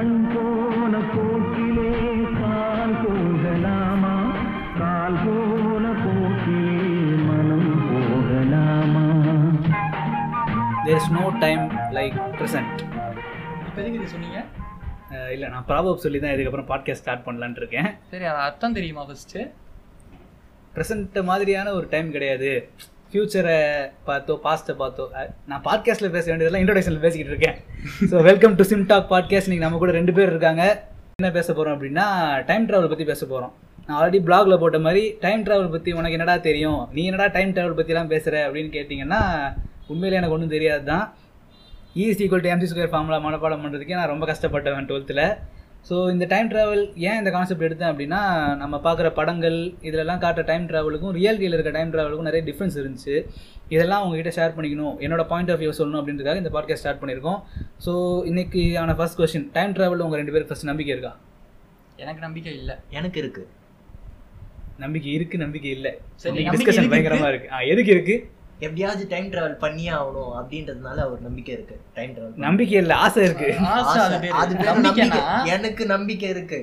கண் போன போக்கிலே கால் போகலாமா? கால் போன போக்கிலே மனம் போகலாமா? There is no time like present இப்போ எதுக்கு இது சொன்னீங்க இல்லை நான் ப்ராபப் சொல்லி தான் இதுக்கப்புறம் பாட்காஸ்ட் ஸ்டார்ட் பண்ணலான்னு இருக்கேன். சரி அது அர்த்தம் தெரியுமா ஃபர்ஸ்ட்டு ப்ரெசென்ட் மாதிரியான ஒரு டைம் கிடையாது. ஃப்யூச்சரை பார்த்தோ பாஸ்ட்டை பார்த்தோ நான் பாட்காஸ்ட்டில் பேச வேண்டியதெல்லாம் இன்ட்ரோடக்ஷனில் பேசிக்கிட்டு இருக்கேன். So welcome to sim talk podcast நீங்கள் நம்ம கூட ரெண்டு பேர் இருக்காங்க. என்ன பேச போகிறோம் அப்படின்னா டைம் ட்ராவல் பற்றி பேச போகிறோம் நான் ஆல்ரெடி பிளாகில் போட்ட மாதிரி டைம் ட்ராவல் பற்றி உனக்கு என்னடா தெரியும்? நீ என்னடா டைம் ட்ராவல் பற்றிலாம் பேசுகிற அப்படின்னு கேட்டிங்கன்னா உண்மையில் எனக்கு ஒன்றும் தெரியாது தான் is equal to M C square formula மனப்பாடம் பண்ணுறதுக்கே நான் ரொம்ப கஷ்டப்பட்டவன் டுவெல்த்தில் ஸோ இந்த டைம் ட்ராவல் ஏன் இந்த கான்செப்ட் எடுத்தேன் அப்படின்னா நம்ம பார்க்குற படங்கள் இதிலெல்லாம் காட்டுற டைம் ட்ராவலுக்கும் ரியாலிட்டியில் இருக்க டைம் ட்ராவலுக்கும் நிறைய டிஃப்ரென்ஸ் இருந்துச்சு. இதெல்லாம் உங்ககிட்ட ஷேர் பண்ணிக்கணும். என்னோட பாயிண்ட் ஆஃப் வியூ சொல்லணும் அப்படின்றதுக்காக இந்த பாட்காஸ்ட் ஸ்டார்ட் பண்ணியிருக்கோம். ஸோ இன்னைக்கு ஆன ஃபர்ஸ்ட் கொஸ்டின் டைம் ட்ராவல் உங்கள் ரெண்டு பேருக்கு ஃபர்ஸ்ட் நம்பிக்கை இருக்கா? எனக்கு நம்பிக்கை இல்லை. எனக்கு இருக்கு. நம்பிக்கை இருக்கு நம்பிக்கை இல்லை. டிஸ்கஷன் பயங்கரமாக இருக்கு. ஆ எதுக்கு இருக்கு? எப்படியாவது டைம் டிராவல் பண்ணியே ஆகணும் அப்படின்றதுனால ஒரு நம்பிக்கை இருக்கு டைம் டிராவல் நம்பிக்கை இல்லை ஆசை இருக்கு. ஆசை அது நம்பிக்கை. எனக்கு நம்பிக்கை இருக்கு.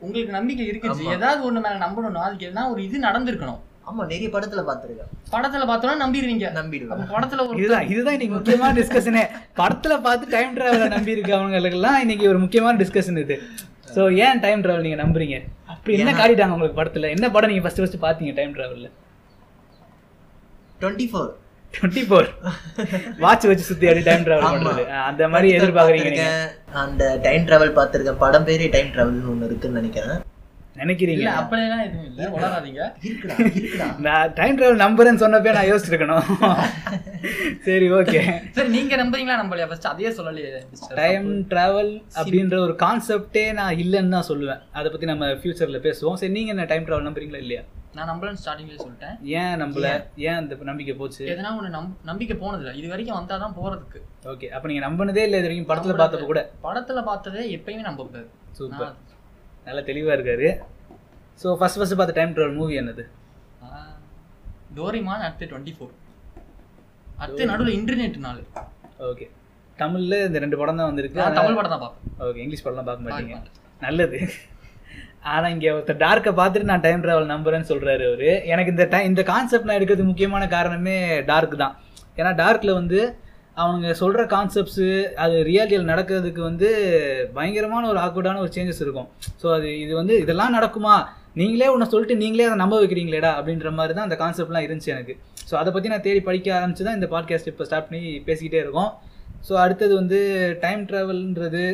உங்களுக்கு நம்பிக்கை இருக்குச்சு. ஆமா. ஏதாவது ஒண்ணு மேல நம்பணும் அதுக்கு எதுனா ஒரு இது நடந்திருக்கணும். ஆமா நிறைய படத்துல பாத்துருக்கேன் படத்துல பார்த்தோம்னா நம்பிடுவீங்க. அப்ப நம்பிடுவேன் படத்துல ஒரு இதுதான் இதுதான் இன்னைக்கு முக்கியமான டிஸ்கஷனே படத்துல பார்த்து டைம் டிராவலை நம்பி இருக்கவங்களுக்கெல்லாம் இன்னைக்கு ஒரு முக்கியமான டிஸ்கஷன் இது. ஸோ ஏன் டைம் டிராவல் நீங்க நம்புறீங்க? அப்படி என்ன காட்டிட்டாங்க உங்களுக்கு படத்துல? என்ன படம் நீங்க ஃபர்ஸ்ட் ஃபர்ஸ்ட் பாத்தீங்க time டிராவல்ல twenty four twenty four watch வச்சு சுத்தி அடி டைம் டிராவல் அஹ் அந்த மாதிரி எதிர்பார்க்குறீங்க அந்த டைம் டிராவல் பார்த்திருக்கேன் படம் பேரே டைம் டிராவல்னு ஒண்ணு இருக்குன்னு நினைக்கிறேன். நினைக்கிறீங்க இல்ல அப்படியெல்லாம் எதுவும் இல்ல. இருக்குடா. நான் டைம் டிராவல் நம்புறேன்னு சொன்னப்பே நான் யோசிச்சிருக்கணும். சரி ஓகே சரி நீங்க நம்புறீங்களா நம்பலையா? ஃபர்ஸ்ட் அதையே சொல்லலையே. டைம் டிராவல் அப்படின்ற ஒரு கான்செப்டே நான் இல்லைன்னு தான் சொல்லுவேன். அதை பத்தி நம்ம ஃபியூச்சர்ல பேசுவோம். சரி நீங்க என்ன டைம் டிராவல் நம்புறீங்களா இல்லையா? நான் நம்பலன்னு ஸ்டார்டிங்லேயே சொல்லிட்டேன். ஏன் நம்பல? ஏன்? அந்த நம்பிக்கை போச்சு? எதனா ஒண்ணு நம் நம்பிக்கை போனதில்ல. இது வரைக்கும் வந்தாதான் போறதுக்கு. ஓகே அப்ப நீங்க நம்பினதே இல்லை இது வரைக்கும் படத்துல பார்த்தப்ப கூட. படத்துல பார்த்ததே எப்பயுமே நம்ப கூடாது சூப்பர் நல்லா தெளிவா இருக்காரு. ஸோ ஃபர்ஸ்ட் ஃபர்ஸ்ட் பார்த்த டைம் ட்ராவல் மூவி என்னது? டோரிமான் அடுத்து டுவெண்ட்டி ஃபோர் அடுத்து நடுவில் இன்டர்நெட் நாள். ஓகே தமிழ்ல இந்த ரெண்டு படம் தான் வந்திருக்கு தமிழ் படம் தான் பார்ப்பேன். ஓகே இங்கிலீஷ் படம்லாம் பார்க்க மாட்டீங்க. நல்லது. ஆனால் இங்கே ஒருத்தர் டார்க்கை பார்த்துட்டு நான் டைம் ட்ராவல் நம்புறேன்னு சொல்கிறாரு அவர். எனக்கு இந்த டைம் இந்த கான்செப்ட் நான் எடுக்கிறதுக்கு முக்கியமான காரணமே டார்க் தான். ஏன்னா டார்க்கில் வந்து அவங்க சொல்கிற கான்செப்ட்ஸு அது ரியாலிட்டியில் நடக்கிறதுக்கு வந்து பயங்கரமான ஒரு ஆக்வர்டான ஒரு சேஞ்சஸ் இருக்கும். ஸோ அது இது வந்து இதெல்லாம் நடக்குமா? நீங்களே ஒன்று சொல்லிட்டு நீங்களே அதை நம்ப வைக்கிறீங்களேடா? அப்படின்ற மாதிரி தான் அந்த கான்செப்ட்லாம் இருந்துச்சு எனக்கு. ஸோ அதை பற்றி நான் தேடி படிக்க ஆரம்பிச்சு தான் இந்த பாட்காஸ்ட் இப்போ ஸ்டார்ட் பண்ணி பேசிக்கிட்டே இருக்கோம். ஸோ அடுத்தது வந்து டைம் ட்ராவல்ன்றது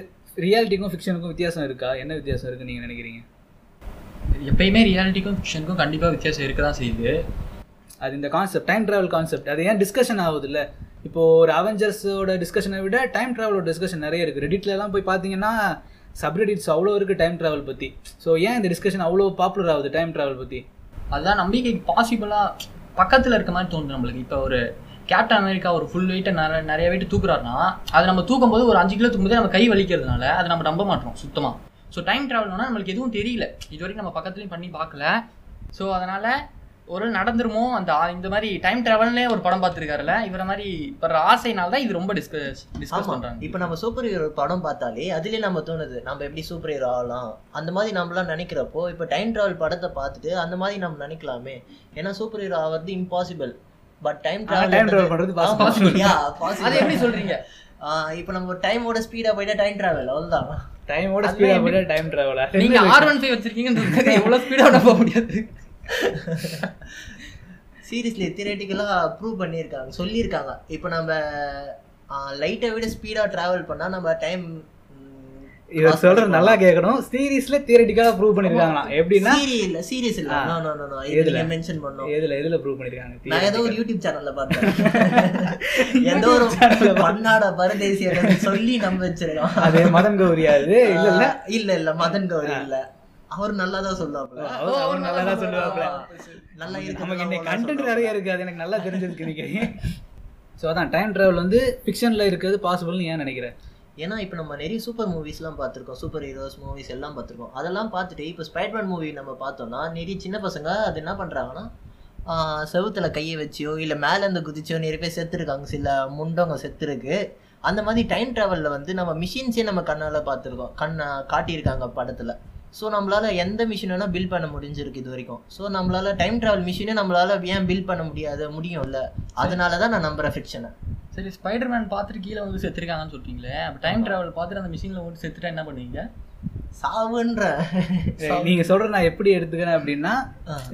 ரியாலிட்டிக்கும் ஃபிக்ஷனுக்கும் வித்தியாசம் இருக்கா? என்ன வித்தியாசம் இருக்குன்னு நீங்கள் நினைக்கிறீங்க? எப்பயுமே ரியாலிட்டிக்கும் ஃபிக்ஷனுக்கும் கண்டிப்பா வித்தியாசம் இருக்க தான் செய்யுது. அது இந்த கான்செப்ட் டைம் ட்ராவல் கான்செப்ட் அது ஏன் டிஸ்கஷன் ஆகுது இல்லை இப்போ ஒரு அவெஞ்சர்ஸோட டிஸ்கஷனை விட டைம் ட்ராவலோட டிஸ்கஷன் நிறைய இருக்குது ரெடிட்லலாம் போய் பார்த்தீங்கன்னா சப்ரெடிட்ஸ் அவ்வளோ இருக்குது டைம் ட்ராவல் பற்றி ஸோ ஏன் இந்த டிஸ்கஷன் அவ்வளோ பாப்புலர் ஆகுது டைம் ட்ராவல் பற்றி அதுதான் நம்பிக்கை பாசிபிளா பக்கத்துல இருக்க மாதிரி தோணுது நம்மளுக்கு. இப்போ ஒரு கேப்டன் அமெரிக்கா ஒரு ஃபுல் வெயிட்டை நிறைய நிறைய வெயிட் தூக்குறாருன்னா அது நம்ம தூக்கும் போது ஒரு அஞ்சு கிலோ தூக்கும்போது நம்ம கை வலிக்கிறதுனால அதை நம்ம நம்ப மாட்டோம் சுத்தமா. ஸோ டைம் ட்ராவல்னா நம்மளுக்கு எதுவும் தெரியல. இது வரைக்கும் நம்ம பக்கத்துலயும் பண்ணி பார்க்கல. ஸோ அதனால ஒரு நடந்துருமோ? அந்த இந்த மாதிரி டைம் ட்ராவல்னே ஒரு படம் பார்த்துருக்காருல்ல? இவர மாதிரி படுற ஆசைனால தான் இது ரொம்ப டிஸ்கஸ் டிஸ்கஸ் ஆமா. பண்றாங்க. இப்ப நம்ம சூப்பர் ஹீரோ படம் பார்த்தாலே அதுலயே நம்ம தோணுது நம்ம எப்படி சூப்பர் ஹீரோ ஆகலாம்? அந்த மாதிரி நம்மளாம் நினைக்கிறப்போ இப்ப டைம் டிராவல் படத்தை பார்த்துட்டு அந்த மாதிரி நம்ம நினைக்கலாமே? ஏன்னா சூப்பர் ஹீரோ ஆகிறது இம்பாசிபிள் பட் டைம் ஆனா time travel பண்றது possible. அது எப்படி சொல்றீங்க? இப்போ நம்ம டைமோட ஸ்பீடா போயிட்டா டைம் டிராவல் அவ்வளவுதான். டைமோட எப்படி- போய்ட்டு டைம் ட்ராவலா நீங்க ஆர் ஒன் ஃபைவ் வச்சிருக்கீங்கன்றது எவ்வளவு ஸ்பீடா போக முடியாது. சீரியஸ்லி தியரட்டிக்கலா ப்ரூவ் பண்ணியிருக்காங்க சொல்லியிருக்காங்க. இப்போ நம்ம லைட்டை விட ஸ்பீடா டிராவல் பண்ணா நம்ம டைம் இவர் சொல்றது நல்லா கேட்கணும் சீரீஸ்ல தியரட்டிக்கலா ப்ரூவ் பண்ணிருக்காங்களாம். எப்படின்னா சீரியல் சீரியஸ் இல்ல. No no no? இதுல மென்ஷன் பண்ணோம் எதுல? எதுல ப்ரூவ் பண்ணிருக்காங்க? நான் ஏதோ ஒரு யூடியூப் சேனல்ல பார்த்தேன். ஏதோ ஒரு பன்னாட பரதேசிய சொல்லி நம்ப வச்சிருக்கோம். அது மதன் கௌரியா அது? இல்ல இல்ல. இல்ல இல்ல. மதன் கௌரி இல்ல. அவர் நல்லா தான் சொல்லுவாப்ல அவர் நல்லா தான் சொல்லுவாப்ல நல்லா இருக்கு நமக்கு இன்னைக்கு கண்டென்ட் நிறைய இருக்கு. அது எனக்கு நல்லா தெரிஞ்சிருக்கு இன்னைக்கு. ஸோ அதான் டைம் டிராவல் வந்து ஃபிக்ஷனில் இருக்கிறது பாசிபிள்னு ஏன் நினைக்கிறேன் ஏன்னா இப்போ நம்ம நிறைய சூப்பர் மூவிஸ்லாம் பார்த்துருக்கோம். சூப்பர் ஹீரோஸ் மூவிஸ் எல்லாம் பார்த்துருக்கோம். அதெல்லாம் பார்த்துட்டு இப்போ ஸ்பைட்மேன் மூவி நம்ம பார்த்தோம்னா நிறைய சின்ன பசங்க அது என்ன பண்ணுறாங்கன்னா செவுத்துல கையை வச்சியோ இல்லை மேலேருந்து குதிச்சோ நிறைய பேர் செத்துருக்காங்க. சில முண்டவங்க செத்துருக்கு. அந்த மாதிரி டைம் ட்ராவலில் வந்து நம்ம மிஷின்ஸே நம்ம கண்ணால் பார்த்துருக்கோம். கண்ணை காட்டியிருக்காங்க படத்தில். ஸோ நம்மளால எந்த மிஷின் வேணால் பில் பண்ண முடிஞ்சிருக்கு இது வரைக்கும். ஸோ நம்மளால டைம் டிராவல் மிஷினே நம்மளால ஏன் பில் பண்ண முடியாது முடியும்ல? அதனால தான் நான் நம்புறேன் ஃபிக்ஷனை சரி ஸ்பைடர்மேன் பார்த்துட்டு கீழே வந்து செத்துருக்காங்கன்னு சொல்றீங்களே அப்போ டைம் டிராவல் பார்த்துட்டு அந்த மிஷினில் ஓட்டு செத்துட்டா என்ன பண்ணுவீங்க? சாவுன்ற. நீங்க சொல்ற நான் எப்படி எடுத்துக்கிறேன் அப்படின்னா.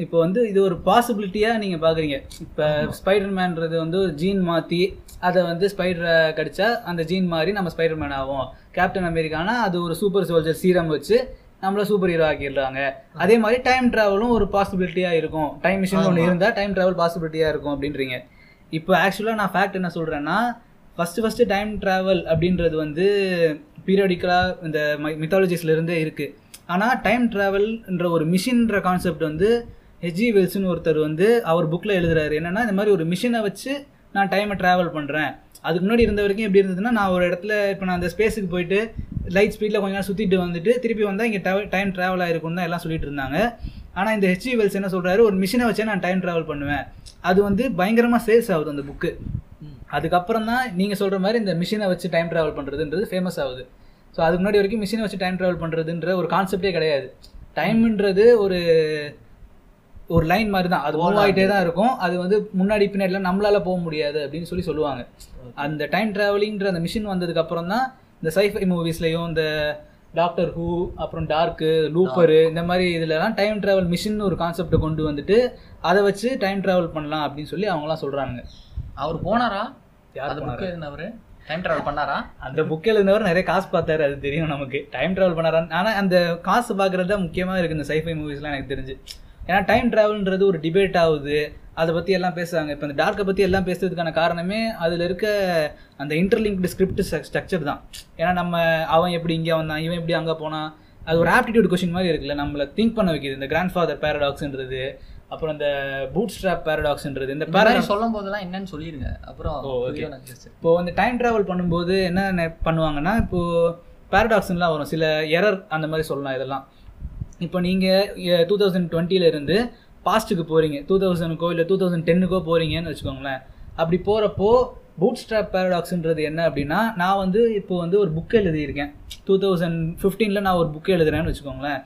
இப்போ வந்து இது ஒரு பாசிபிலிட்டியா நீங்க பாக்குறீங்க இப்ப ஸ்பைடர்மேன்றது வந்து ஒரு ஜீன் மாத்தி அதை வந்து ஸ்பைடரை கடிச்சா அந்த ஜீன் மாதிரி நம்ம ஸ்பைடர்மேன் ஆகும் கேப்டன் அமெரிக்கானா அது ஒரு சூப்பர் சோல்ஜர் சீரம் வச்சு நம்மள சூப்பர் ஹீரோ ஆக்கிடுறாங்க. அதே மாதிரி டைம் டிராவலும் ஒரு பாசிபிலிட்டியா இருக்கும். டைம் மிஷின் ஒன்று இருந்தா டைம் டிராவல் பாசிபிலிட்டியா இருக்கும் அப்படின்றீங்க. இப்போ ஆக்சுவலாக நான் ஃபேக்ட் என்ன சொல்றேன்னா ஃபர்ஸ்ட் ஃபர்ஸ்ட் டைம் டிராவல் அப்படின்றது வந்து பீரியாடிக்கலாக இந்த மித்தாலஜிஸ்ல இருந்தே இருக்கு. ஆனால் டைம் ட்ராவல்ன்ற ஒரு மிஷின்ற கான்செப்ட் வந்து ஹெச்ஜி வில்சன் ஒருத்தர் வந்து அவர் புக்கில் எழுதுறாரு. என்னன்னா இந்த மாதிரி ஒரு மிஷினை வச்சு நான் டைமை ட்ராவல் பண்ணுறேன் அதுக்கு முன்னாடி இருந்த வரைக்கும் எப்படி இருந்ததுன்னா நான் ஒரு இடத்துல இப்போ நான் அந்த ஸ்பேஸுக்கு போயிட்டு லைட் ஸ்பீடில் கொஞ்ச நேரம் சுற்றிட்டு வந்துட்டு திருப்பி வந்தால் இங்கே டைம் ட்ராவல் ஆயிருக்கும்னு தான் எல்லாம் சொல்லிட்டு இருந்தாங்க. ஆனால் இந்த ஹெச்ஜி வெல்ஸ் என்ன சொல்கிறாரு ஒரு மிஷினை வச்சே நான் டைம் ட்ராவல் பண்ணுவேன். அது வந்து பயங்கரமாக சேல்ஸ் ஆகுது அந்த புக்கு அதுக்கப்புறம் தான் நீங்கள் சொல்கிற மாதிரி இந்த மிஷினை வச்சு டைம் ட்ராவல் பண்ணுறதுன்றது ஃபேமஸ் ஆகுது. ஸோ அதுக்கு முன்னாடி வரைக்கும் மிஷினை வச்சு டைம் ட்ராவல் பண்ணுறதுன்ற ஒரு கான்செப்டே கிடையாது. டைம்ன்றது ஒரு ஒரு லைன் மாதிரி தான் அது மூவ் ஆகிட்டே தான் இருக்கும். அது வந்து முன்னாடி பின்னாடிலாம் நம்மளால போக முடியாது அப்படின்னு சொல்லி சொல்லுவாங்க. அந்த டைம் டிராவலிங்ன்ற அந்த மிஷின் வந்ததுக்கு அப்புறம் தான் இந்த சைஃபை மூவிஸ்லையும் இந்த டாக்டர் ஹூ அப்புறம் டார்க்கு லூப்பரு இந்த மாதிரி இதுலலாம் டைம் டிராவல் மிஷின் ஒரு கான்செப்டை கொண்டு வந்துட்டு அதை வச்சு டைம் டிராவல் பண்ணலாம் அப்படின்னு சொல்லி அவங்கலாம் சொல்கிறாங்க அவர் போனாரா? யார் எழுதினவர்? டைம் டிராவல் பண்ணாரா? அந்த புக் எழுதினவர் நிறைய காசு பார்த்தாரு அது தெரியும் நமக்கு. டைம் டிராவல் பண்ணாரான்னு. ஆனால் அந்த காசு பார்க்குறது தான் முக்கியமாக இருக்குது இந்த சைஃபை மூவிஸ்லாம் எனக்கு தெரிஞ்சு. ஏன்னா டைம் டிராவல்ன்றது ஒரு டிபேட் ஆகுது. அதை பற்றி எல்லாம் பேசுகிறாங்க இப்போ இந்த டார்க்கை பற்றி எல்லாம் பேசுறதுக்கான காரணமே அதில் இருக்க அந்த இன்டர்லிங்க்டு ஸ்கிரிப்ட் ஸ்ட்ரக்சர் தான். ஏன்னா நம்ம அவன் எப்படி இங்கே வந்தான் இவன் எப்படி அங்கே போனான் அது ஒரு ஆப்டிடியூட் கொஷின் மாதிரி இருக்குல்ல. நம்மளை திங்க் பண்ண வைக்கிது. இந்த கிராண்ட் ஃபாதர் பேரடாக்ஸ்ன்றது அப்புறம் இந்த பூட் ஸ்ட்ராப் பேரடாக்ஸ்ன்றது இந்த இந்த பேரடாக்ஸ் சொல்லும் போதெல்லாம் என்னன்னு சொல்லிருங்க. அப்புறம் ஓ, okay. புரியும் எனக்கு just. இப்போ வந்து டைம் ட்ராவல் பண்ணும்போது என்ன பண்ணுவாங்கன்னா இப்போ பேரடாக்ஸ்லாம் வரும். சில எரர் அந்த மாதிரி சொல்லலாம் இதெல்லாம். இப்போ நீங்கள் டூ தௌசண்ட் டுவெண்ட்டிலேருந்து பாஸ்ட்டுக்கு போகிறீங்க டூ தௌசண்ட்க்கோ இல்லை டூ தௌசண்ட் டென்னுக்கோ போகிறீங்கன்னு வச்சுக்கோங்களேன். அப்படி போகிறப்போ பூட் ஸ்ட்ராப் பேரடாக்ஸுன்றது என்ன அப்படின்னா நான் வந்து இப்போ வந்து ஒரு புக் எழுதியிருக்கேன். டூ தௌசண்ட் ஃபிஃப்டீனில் நான் ஒரு புக் எழுதுறேன்னு வச்சுக்கோங்களேன்.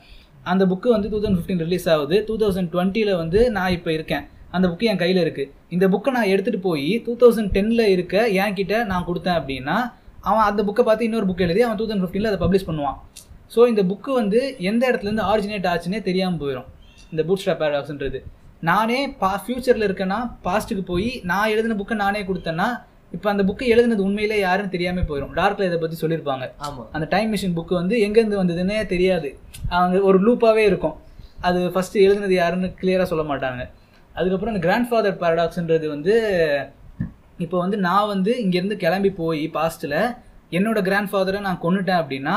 அந்த புக்கு வந்து டூ தௌசண்ட் ஃபிஃப்டீன் ரிலீஸ் ஆகுது. டூ தௌசண்ட் டுவெண்ட்டியில் வந்து நான் இப்போ இருக்கேன். அந்த புக்கு என் கையில் இருக்குது இந்த புக்கை நான் எடுத்துகிட்டு போய் டூ தௌசண்ட் டென்னில் இருக்க என் கிட்டே நான் கொடுத்தேன் அப்படின்னா அவன் அந்த புக்கை பார்த்து இன்னொரு புக் எழுதி அவன் டூ தௌசண்ட் ஃபிஃப்டீனில் அதை பப்ளிஷ் பண்ணுவான். ஸோ இந்த புக்கு வந்து எந்த இடத்துலேருந்து ஆரிஜினேட் ஆச்சுன்னே தெரியாமல் போயிடும் இந்த பூட் ஸ்ட்ராப் பேரடாக்ஸ்ன்றது நானே பா ஃபியூச்சரில் இருக்கேன்னா பாஸ்ட்டுக்கு போய் நான் எழுதின புக்கை நானே கொடுத்தேன்னா இப்போ அந்த புக்கை எழுதுனது உண்மையிலே யாருன்னு தெரியாமல் போயிடும் டார்க்கில் இதை பற்றி சொல்லியிருப்பாங்க. ஆமா. அந்த டைம் மிஷின் புக்கு வந்து எங்கேருந்து வந்ததுன்னே தெரியாது. அவங்க ஒரு லூப்பாகவே இருக்கும். அது ஃபஸ்ட்டு எழுதுனது யாருன்னு கிளியராக சொல்ல மாட்டாங்க. அதுக்கப்புறம் இந்த கிராண்ட் ஃபாதர் பேரடாக்ஸ்ன்றது வந்து இப்போ வந்து நான் வந்து இங்கேருந்து கிளம்பி போய் பாஸ்ட்டில் என்னோட கிராண்ட் ஃபாதரை நான் கொன்னுட்டேன் அப்படின்னா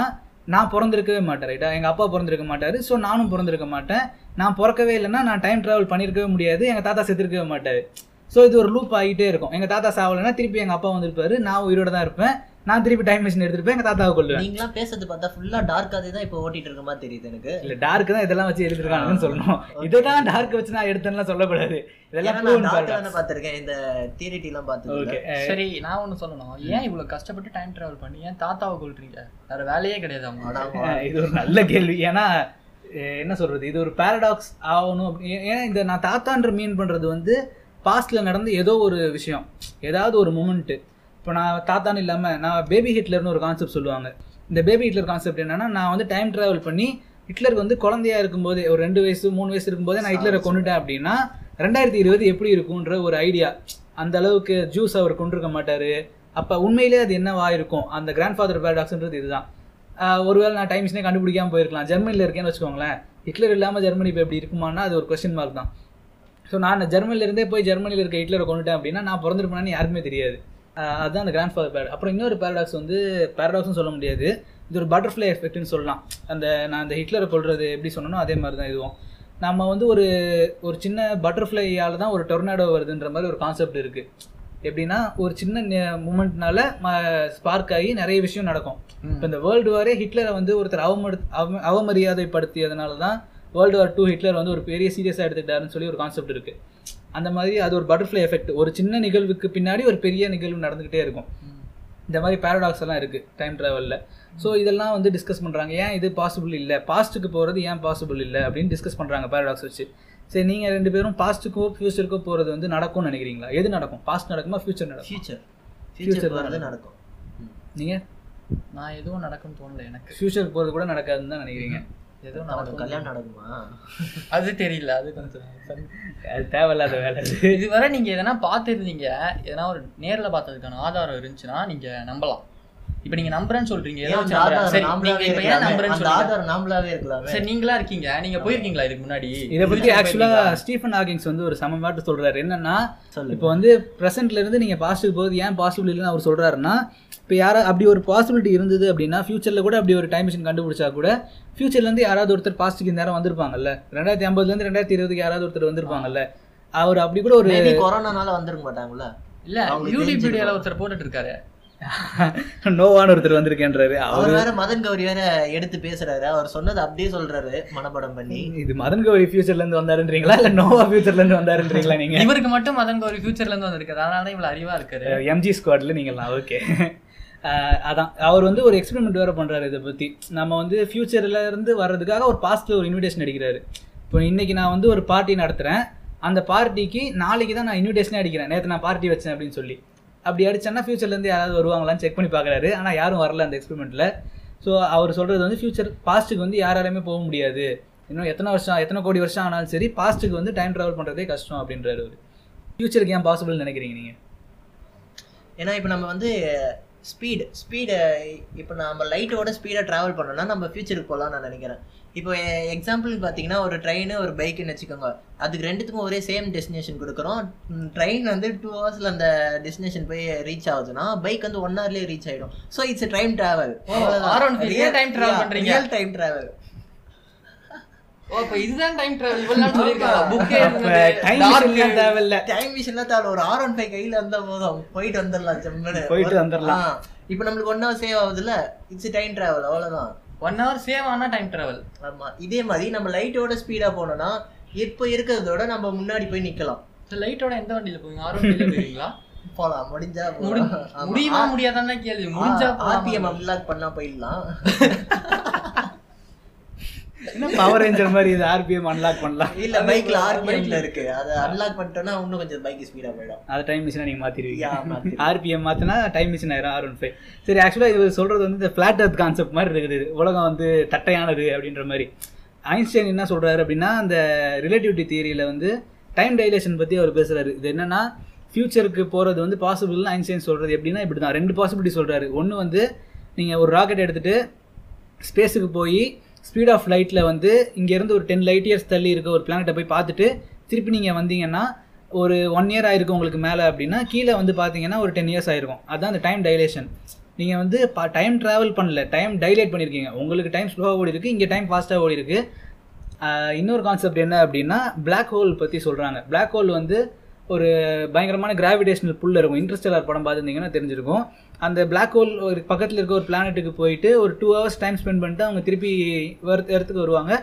நான் பிறந்திருக்கவே மாட்டேன் ரைட்டா எங்கள் அப்பா பிறந்திருக்க மாட்டார் ஸோ நானும் பிறந்திருக்க மாட்டேன். நான் பிறக்கவே இல்லைன்னா நான் டைம் ட்ராவல் பண்ணியிருக்கவே முடியாது எங்கள் தாத்தா செத்துருக்கவே மாட்டார். ஸோ இது ஒரு லூப் ஆகிட்டே இருக்கும். எங்கள் தாத்தா சாவலைன்னா திருப்பி எங்கள் அப்பா வந்திருப்பாரு நான் உயிரோட தான் இருப்பேன். நான் திருப்பி டைம் மிஷின் எடுத்துட்டு போய் எங்கள் தாத்தாவை கொள்ளுவேன் நீங்களாம் பேசுறது பார்த்தா ஃபுல்லா டார்க்காதே தான் இப்போ ஓட்டிட்டு இருக்க மாதிரி தெரியுது எனக்கு. இல்ல டார்க் தான் இதெல்லாம் வச்சு எழுதிருக்காங்கன்னு சொல்லணும். இதுதான் டார்க் வச்சு நான் எடுத்தேன்லாம் சொல்லக்கூடாது. இதெல்லாம் நான் டார்க் பார்த்திருக்கேன். இந்த தியரிட்டி எல்லாம் பார்த்துருக்கேன். சரி நான் ஒண்ணு சொல்லணும். ஏன் இவ்வளவு கஷ்டப்பட்டு டைம் டிராவல் பண்ணி? ஏன் தாத்தாவை கொள்றீங்க வேற வேலையே கிடையாது அவங்க. இது ஒரு நல்ல கேள்வி. ஏன்னா அஹ், என்ன சொல்றது? இது ஒரு பாரடாக்ஸ் ஆகணும் ஏன்னா இந்த நான் தாத்தான்ற மீன் பண்றது வந்து பாஸ்ட்ல நடந்த ஏதோ ஒரு விஷயம். ஏதாவது ஒரு மூமெண்ட் இப்போ நான் தாத்தான்னு இல்லாமல் நான் பேபி ஹிட்லர்னு ஒரு கான்செப்ட் சொல்லுவாங்க. இந்த பேபி ஹிட்லர் கான்செப்ட் என்னன்னா நான் வந்து டைம் ட்ராவல் பண்ணி ஹிட்லருக்கு வந்து குழந்தையா இருக்கும்போது ஒரு ரெண்டு வயசு மூணு வயசு இருக்கும்போதே நான் ஹிட்லரை கொண்டுட்டேன் அப்படின்னா ரெண்டாயிரத்தி இருபது எப்படி இருக்கும்ன்ற ஒரு ஐடியா அந்த அளவுக்கு ஜூஸ் அவர் கொண்டிருக்க மாட்டார். அப்போ உண்மையிலே அது என்னவா இருக்கும்? அந்த கிராண்ட் ஃபாதர் பேரடாக்ஸ்ன்றது இதுதான் ஒருவேளை நான் டைம் மிஷினே கண்டுபிடிக்காம போயிருக்கலாம். ஜெர்மனியில் இருக்கேன்னு வச்சுக்கோங்களேன். ஹிட்லர் இல்லாமல் ஜெர்மனி இப்போ எப்படி இருக்குமானா அது ஒரு கொஸ்டின் மார்க் தான். ஸோ நான் ஜெர்மனிலேருந்தே போய் ஜெர்மனியில் இருக்க ஹிட்லரை கொண்டுட்டேன் அப்படின்னா நான் பிறந்திருப்பேன்னு யாருமே தெரியாது. அதுதான் அந்த கிராண்ட் ஃபாதர் பேட் அப்புறம் இன்னொரு பேரடாக்ஸ் வந்து பேரடாக்ஸ்னு சொல்ல முடியாது. இது ஒரு பட்டர்ஃப்ளை எஃபெக்ட்னு சொல்லலாம். அந்த நான் அந்த ஹிட்லரை கொள்றது எப்படி சொன்னனோ அதே மாதிரி தான் இதுவும். நம்ம வந்து ஒரு ஒரு சின்ன பட்டர்ஃப்ளையால தான் ஒரு டொர்னாடோ வருதுன்ற மாதிரி ஒரு கான்செப்ட் இருக்கு. எப்படின்னா ஒரு சின்ன மூமெண்ட்னால ஸ்பார்க் ஆகி நிறைய விஷயம் நடக்கும். இப்போ இந்த வேர்ல்டு வாரே ஹிட்லரை வந்து ஒருத்தர் அவமடு அவ அவமரியாதைப்படுத்தியதுனால தான் வேர்ல்டு வார் டூ ஹிட்லர் வந்து ஒரு பெரிய சீரியஸாக எடுத்துக்கிட்டாருன்னு சொல்லி ஒரு கான்செப்ட் இருக்கு. அந்த மாதிரி அது ஒரு பட்டர்ஃப்ளை எஃபெக்ட் ஒரு சின்ன நிகழ்வுக்கு பின்னாடி ஒரு பெரிய நிகழ்வு நடந்துக்கிட்டே இருக்கும். இந்த மாதிரி பேரடாக்ஸ் எல்லாம் இருக்குது டைம் ட்ராவலில் ஸோ இதெல்லாம் வந்து டிஸ்கஸ் பண்ணுறாங்க ஏன் இது பாசிபிள் இல்லை? பாஸ்ட்டுக்கு போகிறது ஏன் பாசிபிள் இல்லை? அப்படின்னு டிஸ்கஸ் பண்ணுறாங்க பேரடாக்ஸ் வச்சு. சரி நீங்கள் ரெண்டு பேரும் பாஸ்ட்டுக்கோ ஃபியூச்சருக்கோ போகிறது வந்து நடக்கும்னு நினைக்கிறீங்களா? எது நடக்கும்? பாஸ்ட் நடக்குமா ஃபியூச்சர் நடக்கும்? ஃபியூச்சர் Future ஃபியூச்சர் வரது நடக்கும். நீங்கள் நான் எதுவும் நடக்கும்னு தோணல எனக்கு. ஃபியூச்சருக்கு போகிறது கூட நடக்காதுன்னு தான் நினைக்கிறீங்க. எதுவும் அவனுக்கு நடக்கும் கல்யாணம் நடக்குமா? அது தெரியல அது கொஞ்சம் அது தேவையில்லாத வேலை. இதுவரை நீங்க எதனா பார்த்துருந்தீங்க? எதனா ஒரு நேர்ல பார்த்ததுக்கான ஆதாரம் இருந்துச்சுன்னா நீங்க நம்பலாம். இப்போ நீங்க நம்புறேன்னு சொல்றீங்க. சரி நீங்க இப்போ ஏன்? நம்புறேன்னு சொல்றீங்க? நீங்களா இருக்கீங்க. நீங்க போயிருக்கீங்களா இதுக்கு முன்னாடி? இதை பத்தி ஆக்சுவலா? ஸ்டீஃபன் ஹாக்கிங்ஸ் வந்து ஒரு சம மாட்டு சொல்றாரு. என்னன்னா. இப்போ வந்து ப்ரெசென்ட்ல இருந்து நீங்க பாசிட்டிவ் போகுது ஏன் பாசிபிள் இல்லைன்னு அவர் சொல்றாருன்னா இப்போ யாரா அப்படி ஒரு பாசிபிலிட்டி இருந்தது அப்படின்னா ஃபியூச்சர்ல கூட அப்படி ஒரு டைம் மிஷின் கண்டுபிடிச்சா கூட ஃபியூச்சர்ல இருந்து யாராவது ஒருத்தர் பாசிட்டிவ் நேரம் வந்திருப்பாங்கல்ல? ரெண்டாயிரத்தி ஐம்பதுல இருந்து ரெண்டாயிரத்தி இருபதுக்கு யாராவது ஒருத்தர் வந்திருப்பாங்கல்ல? அவர் அப்படி கூட ஒரு கொரோனானால வந்திருக்க மாட்டாங்களா இல்ல யூடியூப். வீடியோல ஒருத்தர் போட்டுட்டு இருக்காரு. நோவான ஒருத்தர் வந்திருக்கேன்றாரு. அவர் வேற மதன் கௌரி வேற எடுத்து பேசுறாரு. அவர் சொன்னது அப்படியே சொல்றாரு மனப்படம் பண்ணி. இது மதன் கௌரி ஃபியூச்சர்ல இருந்து வந்தாருன்றீங்களா? இல்ல நோவா ஃபியூச்சர்ல இருந்து வந்தாருன்றீங்களா நீங்க? இவருக்கு மட்டும் மதன் ஒரு ஃபியூச்சர்ல இருந்து வந்திருக்காரு. அதனால தான் இவ்வளவு அறிவா இருக்காரு. எம்ஜி ஸ்குவாட்ல நீங்களாம் ஓகே அதான். அவர் வந்து ஒரு எக்ஸ்பெரிமெண்ட் வேற பண்றாரு இதை பத்தி. நம்ம வந்து ஃபியூச்சர்ல இருந்து வர்றதுக்காக ஒரு பாஸ்ட்ல ஒரு இன்விடேஷன் அடிக்கிறாரு. இப்போ இன்னைக்கு நான் வந்து ஒரு பார்ட்டி நடத்துறேன். அந்த பார்ட்டிக்கு நாளைக்கு தான் நான் இன்விடேஷனே அடிக்கிறேன். நேற்று நான் பார்ட்டி வச்சேன் அப்படின்னு சொல்லி. அப்படி அடிச்சேன்னா ஃபியூச்சர்லேருந்து யாராவது வருவாங்களான்னு செக் பண்ணி பார்க்குறாரு. ஆனால் யாரும் வரல அந்த எக்ஸ்பெரிமெண்ட்டில் ஸோ அவர் சொல்கிறது வந்து ஃபியூச்சர் பாஸ்ட்டுக்கு வந்து யாராலுமே போக முடியாது. இன்னும் எத்தனை வருஷம் எத்தனை கோடி வருஷம் ஆனாலும் சரி பாஸ்ட்டுக்கு வந்து டைம் ட்ராவல் பண்ணுறதே கஷ்டம் அப்படின்றாரு அவர். ஃபியூச்சருக்கு ஏன் பாசிபிள்னு நினைக்கிறீங்க நீங்கள் ஏன்னா இப்போ நம்ம வந்து ஸ்பீடு ஸ்பீடு இப்போ நம்ம லைட்டோட ஸ்பீடாக ட்ராவல் பண்ணோம்னா நம்ம ஃபியூச்சருக்கு போகலாம் நான் நினைக்கிறேன். இப்போ எக்ஸாம்பிள் பார்த்தீங்கன்னா ஒரு ட்ரெயின் ஒரு பைக்குன்னு வச்சுக்கோங்க. அதுக்கு ரெண்டுத்துக்கும் ஒரே சேம் டெஸ்டினேஷன் கொடுக்குறோம். ட்ரெயின் வந்து டூ ஹவர்ஸில் அந்த டெஸ்டினேஷன் போய் ரீச் ஆகுதுன்னா பைக் வந்து ஒன் ஹவர்லேயே ரீச் ஆகிடும் so it's time travel R1 real time travel பண்றீங்க. ரியல் டைம் ட்ராவல் இதுதான் டைம் டிராவல் இவ்வளவு நாள் சொல்லிருக்காங்க புக்கே அப்ப டைம் மிஷின்லாம் தேவையில்ல டைம் மிஷின்லாம் தேவை ஒரு ஆர் ஒன் ஃபைவ் கையில் இருந்தால் போதும். போயிட்டு வந்துடலாம் செம்மனு போயிட்டு வந்துடலாம். இப்போ நம்மளுக்கு ஒன் ஹவர் சேவ் ஆகுதுல்ல? இட்ஸ் டைம் ட்ராவல் அவ்வளோதான் ஒன் ஹவர் சேவ் ஆனா டைம் டிராவல் ஆமா. இதே மாதிரி நம்ம லைட்டோட ஸ்பீடா போனோம்னா இப்போ இருக்கிறதோட நம்ம முன்னாடி போய் நிக்கலாம். லைட்டோட எந்த வண்டியில போவீங்க? ஆர் போவீங்களா? போலாம். முடிஞ்சா முடி- முடியுமா முடியாதான்னு கேள்வி. முடிஞ்சா ஆர்பிஎம் அன்லாக் பண்ணா போயிடலாம். என்ன பவர் ரேஞ்சர் மாதிரி இது ஆர்பிஎம் அன்லாக் பண்ணலாம்? இல்ல பைக்ல ஆர்பிஎம்ல இருக்கு. அதை அன்லாக் பண்ணிட்டோம்னா இன்னும் கொஞ்சம் பைக் ஸ்பீடா போயிடும். அது டைம் மிஷினை மாற்றிடுவீங்க மாத்திடுவேன். ஆர்பிஎம் மாற்றினா டைம் மிஷின் ஆயிரும் ஆர் ஒன் ஃபைவ் சரி ஆக்சுவலாக இது சொல்கிறது வந்து இந்த ஃப்ளாட் எர்த் கான்செப்ட் மாதிரி இருக்குது. உலகம் வந்து தட்டையானது அப்படின்ற மாதிரி. ஐன்ஸ்டைன் என்ன சொல்கிறாரு அப்படின்னா அந்த ரிலேட்டிவிட்டி தியரியில் வந்து டைம் டைலேஷன் பற்றி அவர் பேசுகிறாரு இது என்னன்னா ஃபியூச்சருக்கு போகிறது வந்து பாசிபிள்னு ஐன்ஸ்டைன் சொல்கிறது எப்படின்னா இப்படி தான் ரெண்டு பாசிபிலிட்டி சொல்கிறாரு ஒன்று வந்து நீங்கள் ஒரு ராக்கெட் எடுத்துகிட்டு ஸ்பேஸுக்கு போய் ஸ்பீட் ஆஃப் லைட்டில் வந்து இங்கேருந்து ஒரு டென் லைட் இயர்ஸ் தள்ளி இருக்க ஒரு பிளானட்டை போய் பார்த்துட்டு திருப்பி நீங்கள் வந்தீங்கன்னா ஒரு ஒன் இயர் ஆயிருக்கும் உங்களுக்கு மேலே அப்படின்னா கீழே வந்து பார்த்தீங்கன்னா ஒரு டென் இயர்ஸ் ஆயிருக்கும். அதுதான் அந்த டைம் டைலேஷன் நீங்கள் வந்து பா டைம் ட்ராவல் பண்ணல டைம் டைலேட் பண்ணியிருக்கீங்க உங்களுக்கு டைம் ஸ்லோவாக ஓடி இருக்குது இங்கே டைம் ஃபாஸ்ட்டாக ஓடி இருக்குது இன்னொரு கான்செப்ட் என்ன அப்படின்னா பிளாக் ஹோல் பற்றி சொல்கிறாங்க பிளாக் ஹோல் வந்து ஒரு பயங்கரமான கிராவிடேஷனல் புல் இருக்கும். இன்ட்ரெஸ்டலார் படம் பார்த்துருந்தீங்கன்னா தெரிஞ்சிருக்கும். அந்த பிளாக் ஹோல் ஒரு பக்கத்தில் இருக்க ஒரு பிளானெட்டுக்கு போயிட்டு ஒரு டூ ஹவர்ஸ் டைம் ஸ்பெண்ட் பண்ணிட்டு அவங்க திருப்பி எர்த் எர்த்துக்கு வருவாங்க.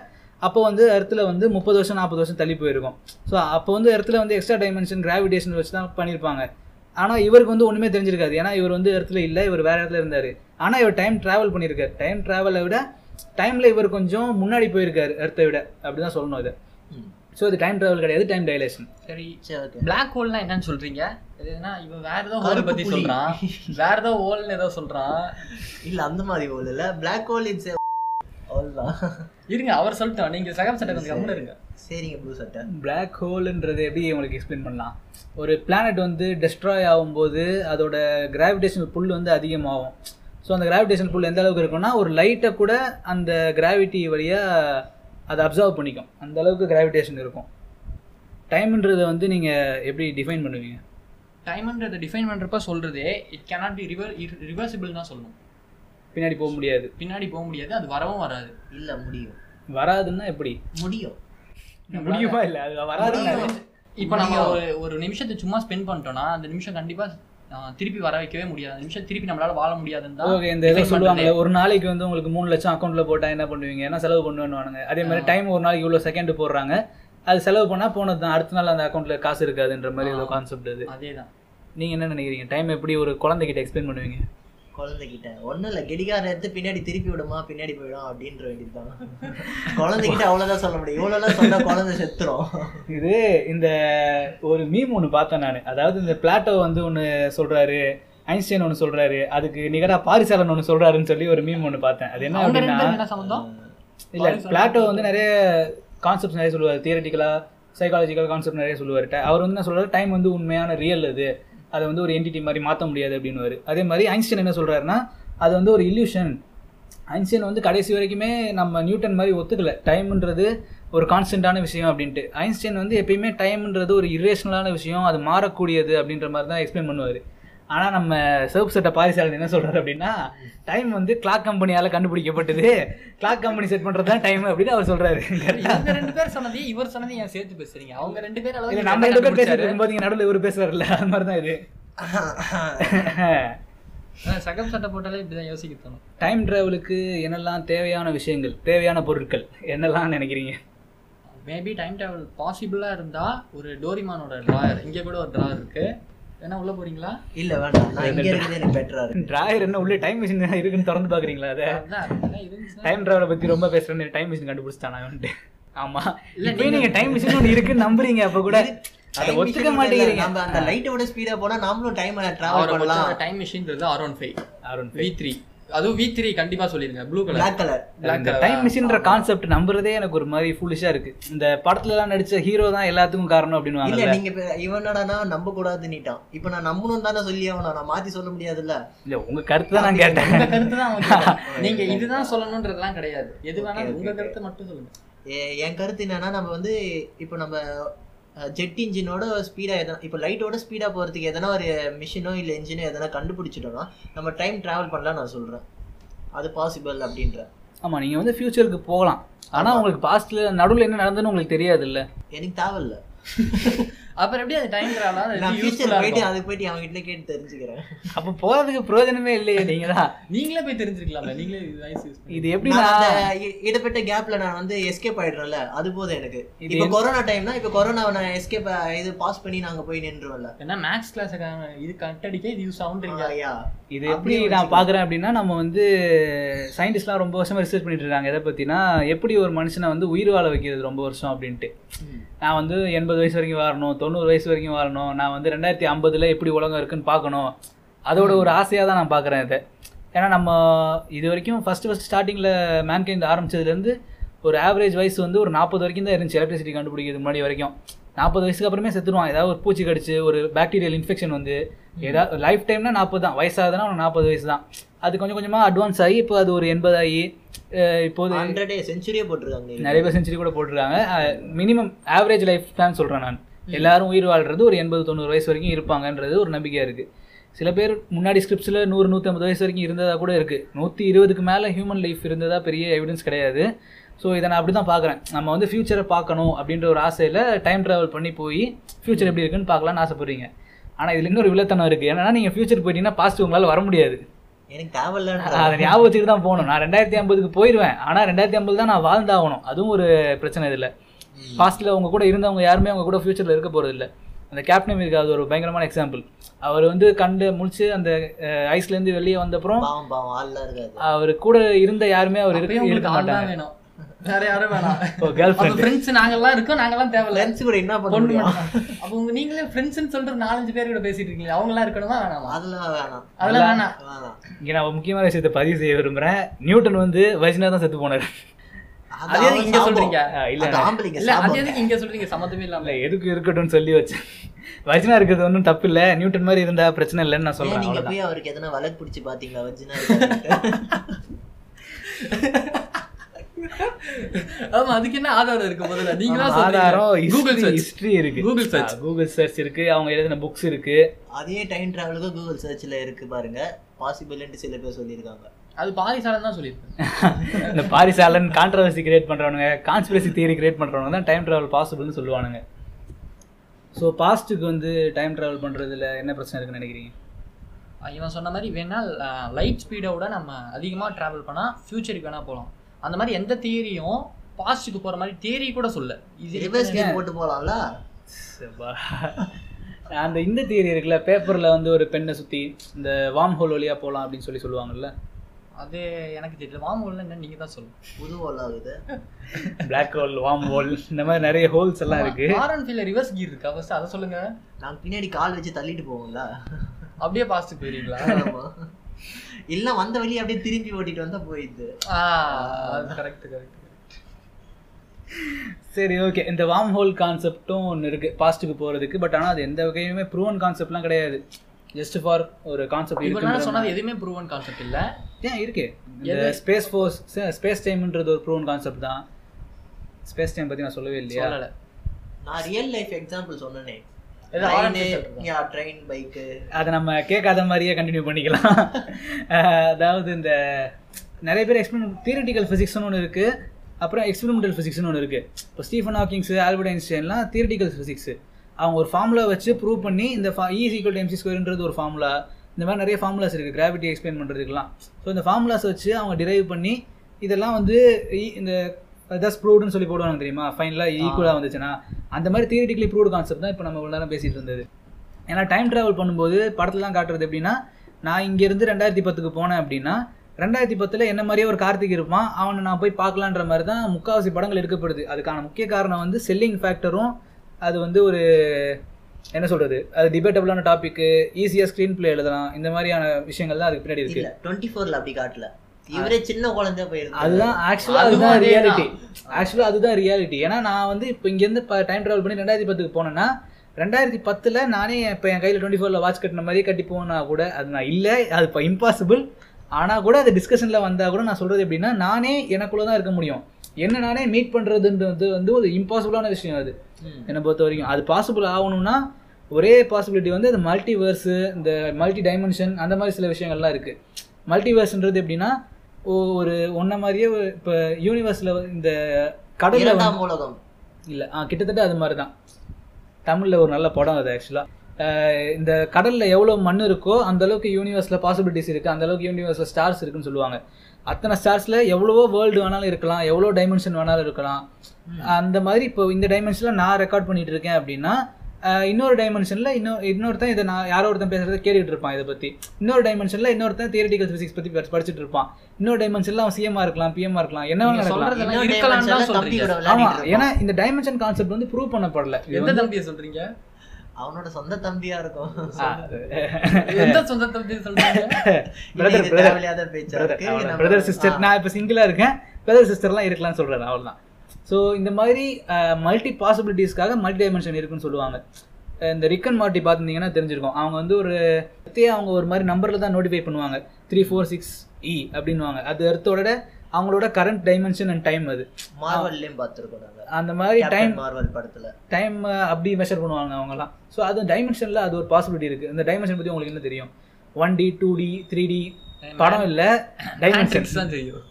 அப்போ வந்து இடத்துல வந்து முப்பது வருஷம் நாற்பது வருஷம் தள்ளி போயிருக்கும். ஸோ அப்போ வந்து இடத்துல வந்து எக்ஸ்ட்ரா டைமென்ஷன் கிராவிடேஷன் வச்சு தான் பண்ணியிருப்பாங்க. ஆனால் இவருக்கு வந்து ஒன்றுமே தெரிஞ்சிருக்காது. ஏன்னா இவர் வந்து இடத்துல இல்லை இவர் வேறு இடத்துல இருந்தார். ஆனால் இவர் டைம் ட்ராவல் பண்ணியிருக்காரு. டைம் ட்ராவலை விட டைமில் இவர் கொஞ்சம் முன்னாடி போயிருக்காரு இடத்த விட. அப்படி தான் சொல்லணும் இது. ஸோ இது டைம் ட்ராவல் கிடையாது டைம் டைலேஷன் சரி சரி ஓகே பிளாக் ஹோல்னா என்னன்னு சொல்றீங்க? இதுனா இவன் வேற ஏதோ ஹோல் பத்தி. சொல்றான். வேற ஏதோ ஹோல்னு ஏதோ சொல்றான். இல்ல அந்த மாதிரி ஹோல் இல்ல. பிளாக் ஹோல் இட்ஸ் அவ்வளோதான் இருங்க அவர் சொல்லிட்டோம் நீங்க செகண்ட் சட்டை கொஞ்சம் கம்முன்னு இருங்க. சரிங்க ப்ளூ சட்டை Black ஹோல்ன்றது எப்படி உங்களுக்கு எக்ஸ்பிளைன் பண்ணலாம்? ஒரு பிளானட் வந்து டெஸ்ட்ராய் ஆகும்போது அதோட கிராவிடேஷனல் புல் வந்து அதிகமாகும். ஸோ அந்த கிராவிடேஷனல் புல் எந்த அளவுக்கு இருக்கும்னா ஒரு லைட்டை கூட அந்த கிராவிட்டி வழியாக அதை அப்சர்வ் பண்ணிக்கும். அந்த அளவுக்கு கிராவிடேஷன் இருக்கும். டைம்ன்றதை வந்து நீங்கள் எப்படி டிஃபைன் பண்ணுவீங்க? டைம்ன்றதை டிஃபைன் பண்றப்ப சொல்றதே it cannot be river reversible தான் சொல்லணும். பின்னாடி போக முடியாது. பின்னாடி போக முடியாது அது வரவும் வராது. இல்ல முடியும். வராதுன்னா எப்படி? முடியும். முடியுமா? இல்லை? அது வராதுன்னா இப்போ நம்ம ஒரு ஒரு நிமிஷத்தை சும்மா ஸ்பெண்ட் பண்ணிட்டோம்னா அந்த நிமிஷம் கண்டிப்பா ஆஹ், திருப்பி வர வைக்கவே முடியாது. நிமிஷம் திருப்பி நம்மளால வாழ முடியாதுன்னு தான் ஓகே இந்த இதை சொல்லுவாங்க. ஒரு நாளைக்கு வந்து உங்களுக்கு மூணு லட்சம் அக்கௌண்ட்ல போட்டா என்ன பண்ணுவீங்க? ஏன்னா செலவு பண்ணுவேன்னு அதே மாதிரி டைம் ஒரு நாளைக்கு இவ்வளோ செகண்ட் போடுறாங்க. அது செலவு பண்ணா போனது தான். அடுத்த நாள் அந்த அக்கௌண்ட்ல காசு இருக்காதுன்ற மாதிரி ஏதோ கான்செப்ட் அது அதேதான். நீங்க என்ன நினைக்கிறீங்க? டைம் எப்படி ஒரு குழந்தைகிட்ட எக்ஸ்பிளைன் பண்ணுவீங்க? குழந்தைகிட்ட. ஒண்ணும் இல்ல கெடிகாரம் எடுத்து பின்னாடி திருப்பி விடுமா பின்னாடி போயிடும் அப்படின்ற வேண்டியதுதான். குழந்தைகிட்ட அவ்வளவுதான் சொல்ல முடியும். இவ்வளவுலாம் சொன்னா குழந்தை செத்துரும். இது இந்த ஒரு மீம் ஒன்று பார்த்தேன் நான். அதாவது இந்த பிளாட்டோ வந்து ஒன்று சொல்றாரு ஐன்ஸ்டைன் ஒன்று சொல்றாரு அதுக்கு நிகரா பாரிசாலன் ஒன்று சொல்றாருன்னு சொல்லி ஒரு மீம் ஒன்று பார்த்தேன். அது என்ன அப்படின்னா இல்ல பிளாட்டோ வந்து நிறைய கான்செப்ட்ஸ் நிறைய சொல்லுவார். தியரட்டிக்கலா சைக்காலஜிக்கல் கான்செப்ட் நிறைய சொல்லுவார் அவர் வந்து என்ன சொல்றாரு? டைம் வந்து உண்மையான ரியல் அது அதை வந்து ஒரு என்டிட்டி மாதிரி மாற்ற முடியாது அப்படின்னு அதே மாதிரி ஐன்ஸ்டைன் என்ன சொல்கிறாருன்னா அது வந்து ஒரு இல்யூஷன் ஐன்ஸ்டைன் வந்து கடைசி வரைக்குமே நம்ம நியூட்டன் மாதிரி ஒத்துக்கல. டைம்ன்றது ஒரு கான்ஸ்டன்டான விஷயம் அப்படின்ட்டு. ஐன்ஸ்டைன் வந்து எப்பயுமே டைம்ன்றது ஒரு இரேஷனலான விஷயம் அது மாறக்கூடியது அப்படின்ற மாதிரி தான் எக்ஸ்பிளைன் பண்ணுவார். ஆனால் நம்ம சிவப்பு சட்ட பாரிசாலன் என்ன சொல்றாரு அப்படின்னா டைம் வந்து கிளாக் கம்பெனியால் கண்டுபிடிக்கப்பட்டது. கிளாக் கம்பெனி செட் பண்ணுறது தான் டைம் அப்படின்னு அவர் சொல்றாரு. இவங்க ரெண்டு பேர் சொன்னதையும் இவர் சொன்னதையும் ஏன் சேர்த்து பேசுறீங்க? அவங்க ரெண்டு பேர் அளவுக்கு நம்ம ரெண்டு பேர்? இருக்கும்போது இங்க நடுவில் இவர் பேசுறாருல்ல அது மாதிரி தான் இது சகம் சட்டை போட்டாலே இப்படிதான் யோசிக்க தோணும். டைம் டிராவலுக்கு என்னெல்லாம் தேவையான விஷயங்கள் தேவையான பொருட்கள் என்னெல்லாம் நினைக்கிறீங்க? மேபி டைம் டிராவல் பாசிபிளா இருந்தா ஒரு டோரிமானோட டிராயர் இங்க கூட ஒரு டிராயர் இருக்கு. வேணா உள்ள போறீங்களா? இல்ல வேண்டாம். நான் இங்க இருக்கிறது எனக்கு பெட்டரா இருக்கு. டிராயர் என்ன உள்ளே டைம் மிஷின் இருக்குன்னு திறந்து பாக்குறீங்களா அதை? டைம் டிராவலை பத்தி ரொம்ப பேசுறேன்னு டைம் மிஷின் கண்டுபிடிச்சிட்டானா வந்துட்டு. ஆமா. இல்ல, நீங்க டைம் மிஷின் ஒன்று இருக்குன்னு நம்புறீங்க அப்ப கூட. அதை Time ஒத்துக்க மாட்டேங்கிறீங்க. நம்ம அந்த லைட்டோட ஸ்பீடா போனா நாமளும் டைம் டிராவல் பண்ணலாம். Time மிஷின்றது R one five Arun V three அதுவும் வி த்ரீ கண்டிப்பா சொல்லிருங்க. Blue colour black colour Black இந்த color. டைம் மிஷின்ற கான்செப்ட் நம்புறதே எனக்கு ஒரு மாதிரி ஃபுல்லிஷா இருக்கு. இந்த படத்துல எல்லாம் நடிச்ச ஹீரோ தான் எல்லாத்துக்கும் காரணம் அப்படின்னு இல்ல நீங்க இப்ப இவனடா நம்ப கூடாதுன்னுட்டான் இப்ப நான் நம்பணும் தானே சொல்லி ஆகணும் நான் மாத்தி சொல்ல முடியாதுல்ல? இல்ல உங்க கருத்து தான் நான் கேட்டேன். உங்க கருத்து தான். நீங்க இதுதான் சொல்லணும்ன்றதுலாம் கிடையாது. எது வேணாலும் உங்க கருத்தை மட்டும் சொல்லுங்க. என் கருத்து என்னன்னா நம்ம வந்து இப்போ நம்ம ஜெட் இன்ஜினோட ஸ்பீடா எதனா இப்போ லைட்டோட ஸ்பீடா போறதுக்கு எதனா ஒரு மிஷினோ இல்ல இன்ஜினோ எதனா கண்டுபிடிச்சிட்டோம்னா நம்ம டைம் டிராவல் பண்ணலாம் நான் சொல்றேன். அது பாசிபிள் அப்படின்ற. ஆமா நீங்க வந்து ஃபியூச்சருக்கு போகலாம். ஆனா உங்களுக்கு பாஸ்ட்ல நடுவுல என்ன நடந்ததுன்னு உங்களுக்கு தெரியாது இல்ல எனக்கு தேவையில்ல. அப்புறம் எப்படி அது டைம் நான் டிராவல் ஃபியூச்சர் போயிட்டு அதுக்கு போயிட்டு அவங்க கிட்ட கேட்டு தெரிஞ்சுக்கிறேன். அப்ப போறதுக்கு பிரயோஜனமே இல்லையே நீங்க தான் நீங்களே போய் தெரிஞ்சிருக்கலாம்ல. நீங்களே இது இ- இடைப்பட்ட கேப்ல நான் வந்து எஸ்கேப் ஆயிடுறேன்ல அது போதும் எனக்கு. இது இப்போ கொரோனா டைம்னா இப்போ கொரோனாவை நான் எஸ்கேப் இது பாஸ் பண்ணி நாங்க போய் நின்றுவோம்ல. ஏன்னா மேக்ஸ் கிளாஸுக்கான இது கட்டடிக்க இது யூஸ் ஆகுன்றீங்க ஐயா இது எப்படி நான் பாக்குறேன் அப்படின்னா நம்ம வந்து சயின்டிஸ்ட்லாம் ரொம்ப வருஷமா ரிசர்ச் பண்ணிட்டு இருக்காங்க. எதை பத்தினா எப்படி ஒரு மனுஷனை வந்து உயிர் வாழ வைக்கிறது ரொம்ப வருஷம் அப்படின்ட்டு. நான் வந்து எண்பது வயசு வரைக்கும் வாழணும் தொண்ணூறு வயசு வரைக்கும் வாழணும். நான் வந்து ரெண்டாயிரத்தி ஐம்பதுல எப்படி உலகம் இருக்குன்னு பார்க்கணும். அதோட ஒரு ஆசையாக தான் நான் பார்க்குறேன் இதை. ஏன்னா நம்ம இது வரைக்கும் ஃபர்ஸ்ட் ஃபர்ஸ்ட் ஸ்டார்டிங்கில் மேன்கைண்ட் ஆரம்பிச்சதுலேருந்து ஒரு ஆவரேஜ் வயசு வந்து ஒரு நாற்பது வரைக்கும் தான் இருந்துச்சு எலக்ட்ரிசிட்டி கண்டுபிடிக்கிறது முன்னாடி வரைக்கும். நாற்பது வயசுக்கு அப்புறமே செத்துருவான். ஏதாவது ஒரு பூச்சி கடிச்சு ஒரு பாக்டீரியல் இன்ஃபெக்ஷன் வந்து ஏதாவது லைஃப் டைம்னா நாற்பது தான். வயசாகுதுன்னா ஒரு நாற்பது வயசு தான். அது கொஞ்சம் கொஞ்சமாக அட்வான்ஸ் ஆகி இப்போ அது ஒரு எண்பது ஆகி இப்போது ஹண்ட்ரட் செஞ்சுரியே போட்டிருக்காங்க. நிறைய பேர் செஞ்சுரி கூட போட்டிருக்காங்க. மினிமம் ஆவரேஜ் லைஃப் ஸ்பேன் சொல்கிறேன் நான். எல்லாரும் உயிர் வாழ்றது ஒரு எண்பது தொண்ணூறு வயசு வரைக்கும் இருப்பாங்கன்றது ஒரு நம்பிக்கையாக இருக்குது சில பேர் முன்னாடி ஸ்கிரிப்ட்ஸில் நூறு நூற்றம்பது வயசு வரைக்கும் இருந்ததா கூட இருக்குது நூற்றி இருபதுக்கு மேலே ஹியூமன் லைஃப் இருந்ததா பெரிய எவிடன்ஸ் கிடையாது. ஸோ இதை நான் அப்படி தான் பார்க்குறேன். நம்ம வந்து ஃப்யூச்சரை பார்க்கணும் அப்படின்ற ஒரு ஆசையில் டைம் ட்ராவல் பண்ணி போய் ஃப்யூச்சர் எப்படி இருக்குன்னு பார்க்கலாம்னு ஆசைப்படுறீங்க. ஆனால் இதில் இன்னொரு வில்லத்தனம் இருக்குது ஏன்னா நீங்கள் ஃப்யூச்சர் போயிட்டீங்கன்னா பாஸ்ட் உங்களால் வர முடியாது. எனக்கு தேவையில்லன்ற அதை ஞாபகம் வச்சுட்டு தான் போகணும். நான் ரெண்டாயிரத்தி ஐம்பதுக்கு போயிடுவேன் ஆனால் ரெண்டாயிரத்தி ஐம்பது தான் நான் வாழ்ந்தாகணும். அதுவும் ஒரு பிரச்சனை இதில். பாஸ்ட்டில் அவங்க கூட இருந்தவங்க யாருமே அவங்க கூட ஃபியூச்சரில் இருக்க போகிறது இல்லை அந்த கேப்டன் இருக்கு அது ஒரு பயங்கரமான எக்ஸாம்பிள் அவர் வந்து கண்டு முழிச்சு அந்த ஐஸ்லேருந்து வெளியே வந்தப்புறம் அவர் கூட இருந்த யாருமே அவர் இருக்க இருக்க மாட்டாங்க. வேணும். வேற யாரும் வேணாம். கேர்ள் ஃப்ரெண்ட் ஃப்ரெண்ட்ஸ் நாங்கெல்லாம் இருக்கோம் நாங்கெல்லாம் தேவையில்ல. ஃப்ரெண்ட்ஸ் கூட என்ன பண்ண. அப்ப உங்க நீங்களே ஃப்ரெண்ட்ஸ்னு சொல்லிட்டு நாலஞ்சு பேர் கூட பேசிட்டு இருக்கீங்க அவங்க எல்லாம் இருக்கணுமா வேணாமா? அதெல்லாம் வேணாம். அதெல்லாம் வேணாம். வேணாம். இங்கே நான் முக்கியமான விஷயத்தை பதிவு செய்ய விரும்புகிறேன் நியூட்டன் வந்து வஜ்னா தான் செத்து போனார். அது இங்க. சொல்றீங்க? இல்ல ஆம்பளைங்க இல்ல அது இங்க சொல்றீங்க? சம்மந்தமே இல்லாம. இல்லை எதுக்கு இருக்கட்டும்னு சொல்லி வச்சேன் வஜ்னா இருக்கிறது ஒன்றும் தப்பு இல்லை. நியூட்டன் மாதிரி இருந்தா பிரச்சனை இல்லைன்னு நான் ஏன் சொல்கிறேன் நீங்க போய் அவருக்கு எதனா வழக்கு பிடிச்சி பாத்தீங்களா இருக்காருன்ட்டு? ஆமா அதுக்கு என்ன ஆதாரம் இருக்கு முதல்ல? நீங்களா ஆதாரம் கூகுள் சர்ச் ஹிஸ்டரி இருக்கு. Search. கூகுள் சர்ச் இருக்கு அவங்க எழுதின புக்ஸ் இருக்கு. அதே டைம் டிராவலுக்கு கூகுள் சர்ச்ல இருக்கு பாருங்க. பாசிபிள்னு சில பேர் சொல்லியிருக்காங்க. அது பாரிசாலன் தான் சொல்லியிருக்கேன் இந்த பாரிசாலன் கான்ட்ரவர்சி கிரியேட் பண்றவனுங்க கான்ஸ்பிரசி தியரி கிரியேட் பண்றவங்க தான் டைம் டிராவல் பாசிபிள்னு சொல்லுவானுங்க. ஸோ பாஸ்ட்டுக்கு வந்து டைம் டிராவல் பண்றதுல என்ன பிரச்சனை இருக்குன்னு நினைக்கிறீங்க? இவன் சொன்ன மாதிரி வேணா லைட் ஸ்பீடோட நம்ம அதிகமாக ட்ராவல் பண்ணால் ஃபியூச்சருக்கு வேணா போகலாம் அந்த மாதிரி எந்த தியரியும் பாஸ்ட்டுக்கு போகிற மாதிரி தியரி கூட சொல்ல இது ரிவர்ஸ் கேம் போட்டு போலாம்ல? சபா. அந்த இந்த தியரி இருக்குல்ல பேப்பரில் வந்து ஒரு பெண்ணை சுற்றி இந்த வார்ம் ஹோல் வழியாக போகலாம் அப்படின்னு சொல்லி சொல்லுவாங்கல்ல. அது எனக்கு தெரியல. வாமூல்ல என்ன நீங்க தான் சொல்லணும் புது ஆகுது. பிளாக் ஹோல் வார்ம் ஹோல் இந்த மாதிரி நிறைய ஹோல்ஸ் எல்லாம் இருக்கு. ஆர்என் ஃபீல்ல ரிவர்ஸ் கீர் இருக்கா? ஃபர்ஸ்ட் அதை சொல்லுங்க. நாங்க பின்னாடி கால் வச்சு தள்ளிட்டு போவோம்ல. அப்படியே பாஸ்ட் போயிருங்களா ஆமா. இல்ல வந்த வழி அப்படியே திரும்பி ஓட்டிட்டு வந்தா போயிடுது. ஆ அது கரெக்ட் கரெக்ட் சரி ஓகே இந்த வார்ம் ஹோல் கான்செப்டும் ஒன்று இருக்குது பாஸ்ட்டுக்கு போகிறதுக்கு பட் ஆனால் அது எந்த வகையுமே ப்ரூவன் கான்செப்ட்லாம் கிடையாது. ஜஸ்ட் ஃபார் ஒரு கான்செப்ட் நான் இருக்கு சொன்னது எதுவுமே ப்ரூவன் கான்செப்ட் இல்ல. ஏன் இருக்கு? ஸ்பேஸ் ஃபோர்ஸ் ஸ்பேஸ் டைம்ன்றது ஒரு ப்ரூவன் கான்செப்ட் தான். ஸ்பேஸ் டைம் பற்றி நான் சொல்லவே இல்லையா? நான் ரியல் லைஃப் எக்ஸாம்பிள் சொன்னனே? ட்ரெயின் பைக்கு அதை நம்ம கேட்காத மாதிரியே கண்டினியூ பண்ணிக்கலாம். அதாவது இந்த நிறைய பேர் எக்ஸ்பெரிமெண்ட் தியரிட்டிக்கல் ஃபிசிக்ஸ்னு ஒன்று இருக்குது அப்புறம் எக்ஸ்பெரிமெண்டல் ஃபிசிக்ஸ்னு ஒன்று இருக்குது இப்போ ஸ்டீஃபன் ஹாக்கிங்ஸ் ஆல்பர்ட் ஐன்ஸ்டைன்லாம் தியரிட்டிக்கல் ஃபிசிக்ஸ் அவங்க ஒரு ஃபார்முலா வச்சு ப்ரூவ் பண்ணி இந்த இ ஈக்குவல் டு எம்சி ஸ்கொயர்ன்றது ஒரு ஃபார்முலா இந்த மாதிரி நிறைய ஃபார்முலாஸ் இருக்குது கிராவிட்டி எக்ஸ்பிளைன் பண்ணுறதுக்குலாம் ஸோ இந்த ஃபார்முலாஸ் வச்சு அவங்க டிரைவ் பண்ணி இதெல்லாம் வந்து e- இந்த தஸ் ப்ரூவ்டுன்னு சொல்லி போடுவாங்க தெரியுமா? ஃபைனலாக ஈக்குவலாக வந்துச்சுன்னா. அந்த மாதிரி தியரிட்டிக்கலி ப்ரூவ்டு கான்செப்ட் தான் இப்போ நம்ம இவ்வளோ நேரம் பேசிட்டு இருந்தது. ஏன்னா டைம் ட்ராவல் பண்ணும்போது படத்துலாம் காட்டுறது எப்படின்னா நான் இங்கேருந்து ரெண்டாயிரத்தி பத்துக்கு போனேன் அப்படின்னா ரெண்டாயிரத்தி பத்தில் என்ன மாதிரியே ஒரு கார்த்திக் இருப்பான். அவனை நான் போய் பார்க்கலான்ற மாதிரி தான் முக்கால்வாசி படங்கள் எடுக்கப்படுது. அதுக்கான முக்கிய காரணம் வந்து செல்லிங் ஃபேக்டரும் அது வந்து ஒரு என்ன சொல்கிறது அது டிபேட்டபிளான டாப்பிக்கு ஈஸியாக ஸ்க்ரீன் ப்ளே எழுதலாம். இந்த மாதிரியான விஷயங்கள் தான் அதுக்கு பின்னாடி இருக்குது இல்ல டுவெண்ட்டி ஃபோர்ல அப்படி காட்டல. இவரே சின்ன குழந்தையா போயிருக்கு அதுதான் ஆக்சுவலாக அதுவும் அதுதான் அதே ரியாலிட்டி ஆக்சுவலாக அதுதான் ரியாலிட்டி ஏன்னா நான் வந்து இப்போ இங்கேருந்து டைம் ட்ராவல் பண்ணி ரெண்டாயிரத்தி பத்துக்கு போனேன்னா ரெண்டாயிரத்தி பத்தில் நானே இப்போ என் கையில் டுவெண்ட்டி ஃபோரில் வாட்ச் கட்டின மாதிரியே கட்டி போனா கூட அது நான் இல்லை அது இப்போ இம்பாசிபிள் ஆனால் கூட அது டிஸ்கஷனில் வந்தால் கூட நான் சொல்கிறது எப்படின்னா நானே எனக்குள்ளே தான் இருக்க முடியும். என்ன நானே மீட் பண்ணுறதுன்றது வந்து ஒரு இம்பாசிபிளான விஷயம் அது. என்னை பொறுத்த வரைக்கும். அது பாசிபிள் ஆகணும்னா ஒரே பாசிபிலிட்டி வந்து இந்த மல்டிவர்ஸு இந்த மல்டி டைமென்ஷன் அந்த மாதிரி சில விஷயங்கள்லாம் இருக்குது மல்டிவர்ஸ்ன்றது எப்படின்னா ஒரு ஒன்றை மாதிரியே இப்போ யூனிவர்ஸில் இந்த கடலில் உலகம். இல்லை ஆ கிட்டத்தட்ட அது மாதிரி தான் தமிழில் ஒரு நல்ல படம் அது ஆக்சுவலாக இந்த கடலில் எவ்வளோ மண் இருக்கோ அந்த அளவுக்கு யூனிவர்ஸில் பாசிபிலிட்டிஸ் இருக்குது அந்த அளவுக்கு யூனிவர்ஸில் ஸ்டார்ஸ் இருக்குன்னு சொல்லுவாங்க. அத்தனை ஸ்டார்ஸில் எவ்வளவோ வேர்ல்டு வேணாலும் இருக்கலாம் எவ்வளோ டைமென்ஷன் வேணாலும் இருக்கலாம். அந்த மாதிரி இப்போ இந்த டைமென்ஷனில் நான் ரெக்கார்ட் பண்ணிட்டு இருக்கேன் அப்படின்னா இன்னொரு டைமென்ஷனில் இன்னொரு இன்னொருத்தன் இதை நான் யாரோ ஒருத்தன் பேசுறதை கேட்டுட்டு இருப்பான் இதை பற்றி இன்னொரு டைமென்ஷனில் இன்னொருத்தன் தியரிட்டிக்கல் ஃபிசிக்ஸ் பற்றி படிச்சுட்டு இருப்பான். இன்னொரு டைமென்ஷனில் அவன் சிஎம்மா இருக்கலாம் பிஎம்மா இருக்கலாம் என்ன வேணாலும் இருக்கலாம். சொல்றதெல்லாம் இன்னொரு இருக்கலாம்னு தான் dimensionல தம்பி சொல்றீங்க. கூட ஆமா விளையாடிட்டு ஏன்னா. இந்த டைமென்ஷன் கான்செப்ட் வந்து ப்ரூவ் பண்ணப்படல. எந்த தம்பியை சொல்றீங்க? அவனோட சொந்த தம்பியா இருக்கும். எந்த சொந்த தம்பி சொல்றீங்க? Brother. தேவையில்லாத பேச்சா இருக்கு. sister. ஆ. நான் இப்போ சிங்கிளா இருக்கேன். பிரதர் சிஸ்டர்லாம் இருக்கலாம்னு சொல்றாரு அவ்வளவுதான். ஸோ இந்த மாதிரி மல்டி பாசிபிலிட்டிஸ்க்காக மல்டி டைமென்ஷன் இருக்குன்னு சொல்லுவாங்க. இந்த ரிக் அண்ட் மார்ட்டி பார்த்துருந்தீங்கன்னா தெரிஞ்சிருக்கும். அவங்க வந்து ஒரு அவங்க ஒரு மாதிரி நம்பரில் தான் நோட்டிஃபை பண்ணுவாங்க. த்ரீ ஃபோர் சிக்ஸ் இ அப்படின்னுவாங்க. அது எர்த்தோட அவங்களோட கரண்ட் டைமென்ஷன் அண்ட் டைம் அது. மார்வல்லையும் பார்த்திருக்கோம் அந்த மாதிரி டைம் மார்வல் படத்துல. டைம் அப்படி மெஷர் பண்ணுவாங்க அவங்கலாம் ஸோ அது டைமென்ஷனில் அது ஒரு பாசிபிலிட்டி இருக்குது இந்த டைமென்ஷன் பற்றி உங்களுக்கு என்ன தெரியும்? One D two D three D படம் இல்லை டைமென்ஷன் மேட்ரிக்ஸ் தான் தெரியும்.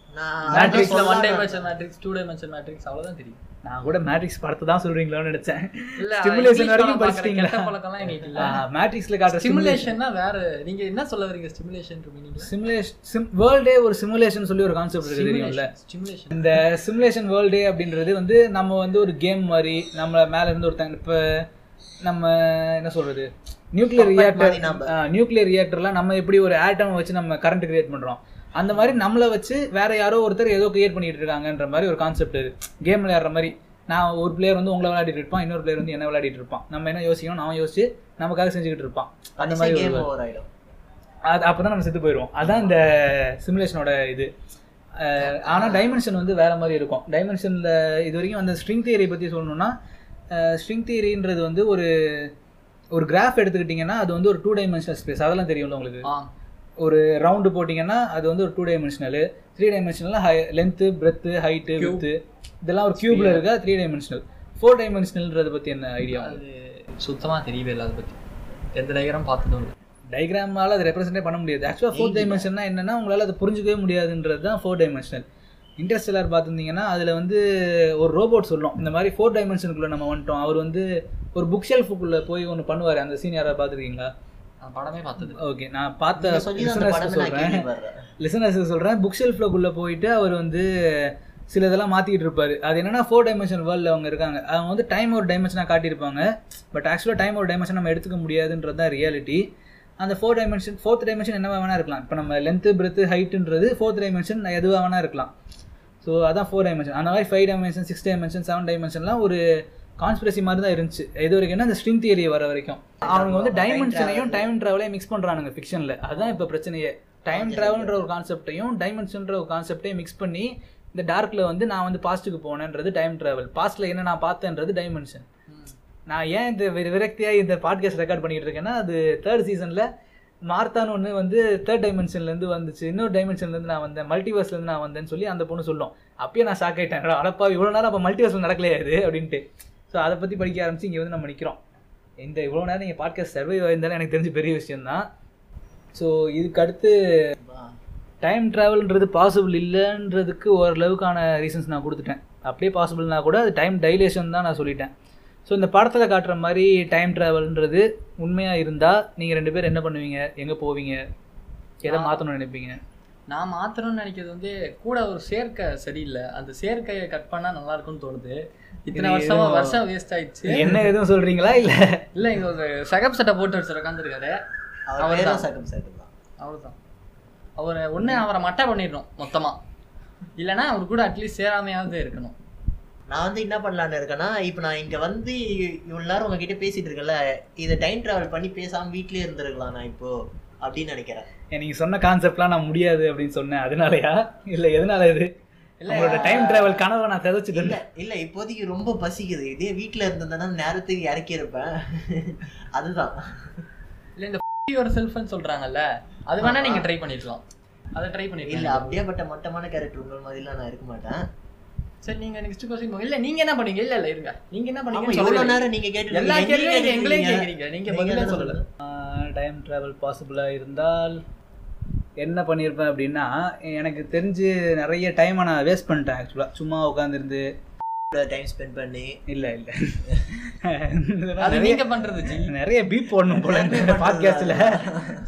மேட்ரிக்ஸ்ல one. Dimension matrix two dimension matrix அவ்வளவுதான் தெரியும். நான் கூட மேட்ரிக்ஸ் படத்தை தான் சொல்றீங்களோன்னு நினைச்சேன். இல்ல ஸ்டிமுலேஷன் வரைக்கும் படிச்சிட்டீங்களா கெட்ட பழக்கம்லாம் எங்களுக்கு இல்ல. மேட்ரிக்ஸ்ல காட்டுற சிமுலேஷன் ஸ்டிமுலேஷன்னா வேற நீங்க என்ன சொல்ல வரீங்க ஸ்டிமுலேஷன் மீனிங்ல சிமுலேஷன் சிம் வேர்ல்டே ஒரு சிமுலேஷன் சொல்லி ஒரு கான்செப்ட் இருக்கு தெரியும்ல? ஸ்டிமுலேஷன் இந்த சிமுலேஷன் வேர்ல்டே அப்படின்றது வந்து நம்ம வந்து ஒரு கேம் மாதிரி நம்ம மேல இருந்து ஒருத்தங்க இப்போ நம்ம என்ன சொல்றது? Nuclear reactor. நியூக்ளியர் ரியாக்டர்லாம் நம்ம எப்படி ஒரு ஆட்டம் வச்சு நம்ம கரண்ட் கிரியேட் பண்றோம்? அந்த மாதிரி நம்மளை வச்சு வேற யாரோ ஒருத்தர் ஏதோ கிரியேட் பண்ணிட்டு இருக்காங்கன்ற மாதிரி ஒரு கான்செப்ட் கேம் விளையாடுற மாதிரி. நான் ஒரு பிளேயர் வந்து உங்களை விளையாடிட்டு இருப்பான் இன்னொரு பிளேயர் வந்து என்ன விளையாடிட்டு இருப்பான். நம்ம என்ன யோசிக்கணும்? நான் யோசிச்சு நமக்காக செஞ்சுக்கிட்டு இருப்பான். அந்த மாதிரி ஒரு அது அப்போ தான் நம்ம செத்து போயிடுவோம் அதான் இந்த சிமுலேஷனோட இது. அஹ் ஆனா டைமென்ஷன் வந்து வேற மாதிரி இருக்கும். டைமென்ஷனில் இது வரைக்கும் அந்த ஸ்ட்ரிங் தியரி பற்றி சொல்லணும்னா ஸ்ட்ரிங் தியரின்றது வந்து ஒரு ஒரு கிராஃப் எடுத்துக்கிட்டிங்கன்னா அது வந்து ஒரு டூ டைமென்ஷனல் ஸ்பேஸ் அதெல்லாம் தெரியும்ல உங்களுக்கு? ஒரு ரவுண்டு போட்டிங்கன்னா அது வந்து ஒரு two dimensional three dimensional high length breadth height width இதெல்லாம் ஒரு கியூப்ல இருக்கா த்ரீ டைமென்ஷனல் ஃபோர் டைமென்ஷனல்ன்றதை பற்றி என்ன ஐடியா அது சுத்தமா தெரியவே இல்லை அதை பத்தி. எந்த டயக்ராம் பார்த்ததும் இல்லை டயக்ராமால அதை ரெப்ரசென்டே பண்ண முடியாது. ஆக்சுவலாக ஃபோர் டைமென்ஷன்னா என்னன்னா உங்களால் அதை புரிஞ்சுக்கவே முடியாதுன்றது தான் ஃபோர் டைமென்ஷனல் இன்டர்ஸ்டெல்லார் பார்த்துருந்தீங்கன்னா அதில் வந்து ஒரு ரோபோட் சொல்லும் இந்த மாதிரி ஃபோர் டைமென்ஷனுக்குள்ளே நம்ம வந்துட்டோம். அவர் வந்து ஒரு புக் ஷெல்ஃபுக்குள்ளே போய் ஒன்று பண்ணுவார். அந்த சீன் யாராவது பார்த்துருக்கீங்களா? படமே பார்த்தது ஓகே நான் பார்த்த லிசனர்ஸ்க்கு சொல்கிறேன் லிசனர்ஸுக்கு சொல்கிறேன் புக் ஷெல்ஃப்லக்குள்ளே போயிட்டு அவர் வந்து சில இதெல்லாம் மாற்றிக்கிட்டு இருப்பாரு. அது என்னன்னா ஃபோர் டைமென்ஷன் வேர்ல்டில் அவங்க இருக்காங்க. அவங்க வந்து டைம் ஒரு டைமென்ஷனாக காட்டியிருப்பாங்க. பட் ஆக்சுவலாக டைம் ஒரு டைமென்ஷன் நம்ம எடுத்துக்க முடியாதுன்றது தான் ரியாலிட்டி அந்த ஃபோர் டைமென்ஷன் ஃபோர்த் டைமென்ஷன் என்னவா வேணா இருக்கலாம். இப்போ நம்ம லென்த்து பிரெத்து ஹைட்டுன்றது ஃபோர்த் டைமென்ஷன் எதுவாக வேணா இருக்கலாம். ஸோ அதான் ஃபோர் டைமென்ஷன் அந்த மாதிரி five dimension six dimension seven டைமென்ஷன்லாம் ஒரு கான்ஸ்பிரசி மாதிரி தான் இருந்துச்சு. இது வரைக்கும் அந்த ஸ்ட்ரிங் தியரி வர வரைக்கும். அவங்க வந்து டைமென்ஷனையும் டைம் ட்ராவலையும் மிக்ஸ் பண்ணுறானுங்க ஃபிக்ஷனில் அதுதான் இப்போ பிரச்சனையே. டைம் ட்ராவல்ன்ற ஒரு கான்செப்டையும் டைமென்ஷன்ற ஒரு கான்செப்டையும் மிக்ஸ் பண்ணி இந்த டார்க்கில் வந்து நான் வந்து பாஸ்ட்டுக்கு போனேன்றது டைம் ட்ராவல் பாஸ்ட்டில் என்ன நான் பார்த்தேன்றது டைமென்ஷன் நான் ஏன் இந்த விர- விரக்தியா இந்த பாட்காஸ்ட் ரெக்கார்ட் பண்ணிட்டு இருக்கேன்னா அது தேர்ட் சீசன்ல மார்த்தான்னு ஒன்று வந்து தேர்ட் டைமென்ஷன்லேருந்து வந்துச்சு. இன்னொரு டைமென்ஷன்லேருந்து நான் வந்தேன். மல்டிவர்ஸ்லேருந்து நான் வந்தேன்னு சொல்லி அந்த பொண்ணு சொல்லும். அப்பயே நான் ஷாக் ஆயிட்டேன். அடப்பா இவ்வளோ நேரம் அப்போ மல்டிவர்ஸில் நடக்கலையா இது? அப்படின்ட்டு. ஸோ அதை பற்றி படிக்க ஆரம்பிச்சு இங்கே வந்து நம்ம நிற்கிறோம் இந்த இவ்வளோ நேரம் நீங்கள் பாட்காஸ்ட் சர்வை ஆயிருந்தாலும் எனக்கு தெரிஞ்ச பெரிய விஷயம்தான். ஸோ இதுக்கு அடுத்து டைம் ட்ராவல்ன்றது பாசிபிள் இல்லைன்றதுக்கு ஓரளவுக்கான ரீசன்ஸ் நான் கொடுத்துட்டேன். அப்படியே பாசிபிள்னா கூட அது டைம் டைலேஷன் தான் நான் சொல்லிட்டேன். ஸோ இந்த படத்தில் காட்டுற மாதிரி டைம் ட்ராவல்ன்றது உண்மையாக இருந்தால் நீங்கள் ரெண்டு பேர் என்ன பண்ணுவீங்க? எங்கே போவீங்க? எதை மாற்றணும்னு நினைப்பீங்க? நான் மாத்தணும்னு நினைக்கிறது வந்து கூட ஒரு சேர்க்கை சரியில்லை அந்த சேர்க்கையை கட் பண்ணா நல்லா இருக்கும்னு தோணுது. இத்தனை இது வருஷமா வருஷம் வேஸ்ட் ஆயிடுச்சு. என்ன எதுவும் சொல்கிறீங்களா இல்லை. இல்ல இங்க ஒரு சகப் சட்டை போட்டு வச்சு உட்காந்துருக்காரு அவர் அவர்தான். பேரும் சகம் சகம் தான். அவர்தான். அவரை ஒண்ணு அவரை மட்டை பண்ணிடணும் மொத்தமா. இல்லைன்னா அவர் கூட அட்லீஸ்ட் சேராமையாவது இருக்கணும். நான் வந்து என்ன பண்ணலான்னு இருக்கேன்னா இப்போ நான் இங்க வந்து இவ்வளவு நேரம் உங்ககிட்ட பேசிட்டு இருக்கேன்ல இதை டைம் டிராவல் பண்ணி பேசாம வீட்லயே இருந்திருக்கலாம் நான் இப்போ அப்படின்னு நினைக்கிறேன். நீங்கள் சொன்ன கான்செப்ட்லாம் நான் முடியாது அப்படின்னு சொன்னேன். அதனாலயா? இல்லை எதனால இது? இல்ல, உங்களோட டைம் டிராவல் கனவை நான் சிதைச்சிட்டு இல்ல இல்ல இப்போதைக்கு ரொம்ப பசிக்குது. இதே வீட்ல இருந்ததுன்னா நேரத்துக்கு இறக்கி இருப்பேன். அதுதான். இல்ல இந்த யுவர் செல்ஃப்னு சொல்றாங்கல்ல அது வேணா நீங்க ட்ரை பண்ணிருக்கலாம். அதை ட்ரை இல்ல பண்ணிருக்கீங்க அப்படியேப்பட்ட மட்டமான கேரக்டர் உங்கள் மாதிரிலாம் நான் இருக்க மாட்டேன். சரி நீங்க நெக்ஸ்ட் இல்ல நீங்க என்ன பண்ணீங்க? இல்ல இல்ல இருங்க. நீங்க என்ன பண்ணீங்க நேரம் நீங்க கேட்டு எல்லா இருக்கீங்க, கேள்வியும் நீங்க எங்கேயும் எங்களே கேட்டுருக்கீங்க. கேக்குறீங்க நீங்க பதிலே சொல்லல? டைம் ட்ராவல் பாசிபிளாக இருந்தால் என்ன பண்ணியிருப்பேன் அப்படின்னா எனக்கு தெரிஞ்சு நிறைய டைமை நான் வேஸ்ட் பண்ணிட்டேன் ஆக்சுவலாக சும்மா உட்காந்துருந்து டைம் ஸ்பெண்ட் பண்ணி. இல்லை இல்லை. நிறைய பீப் போடணும் போல இந்த பாட்காஸ்ட்டில்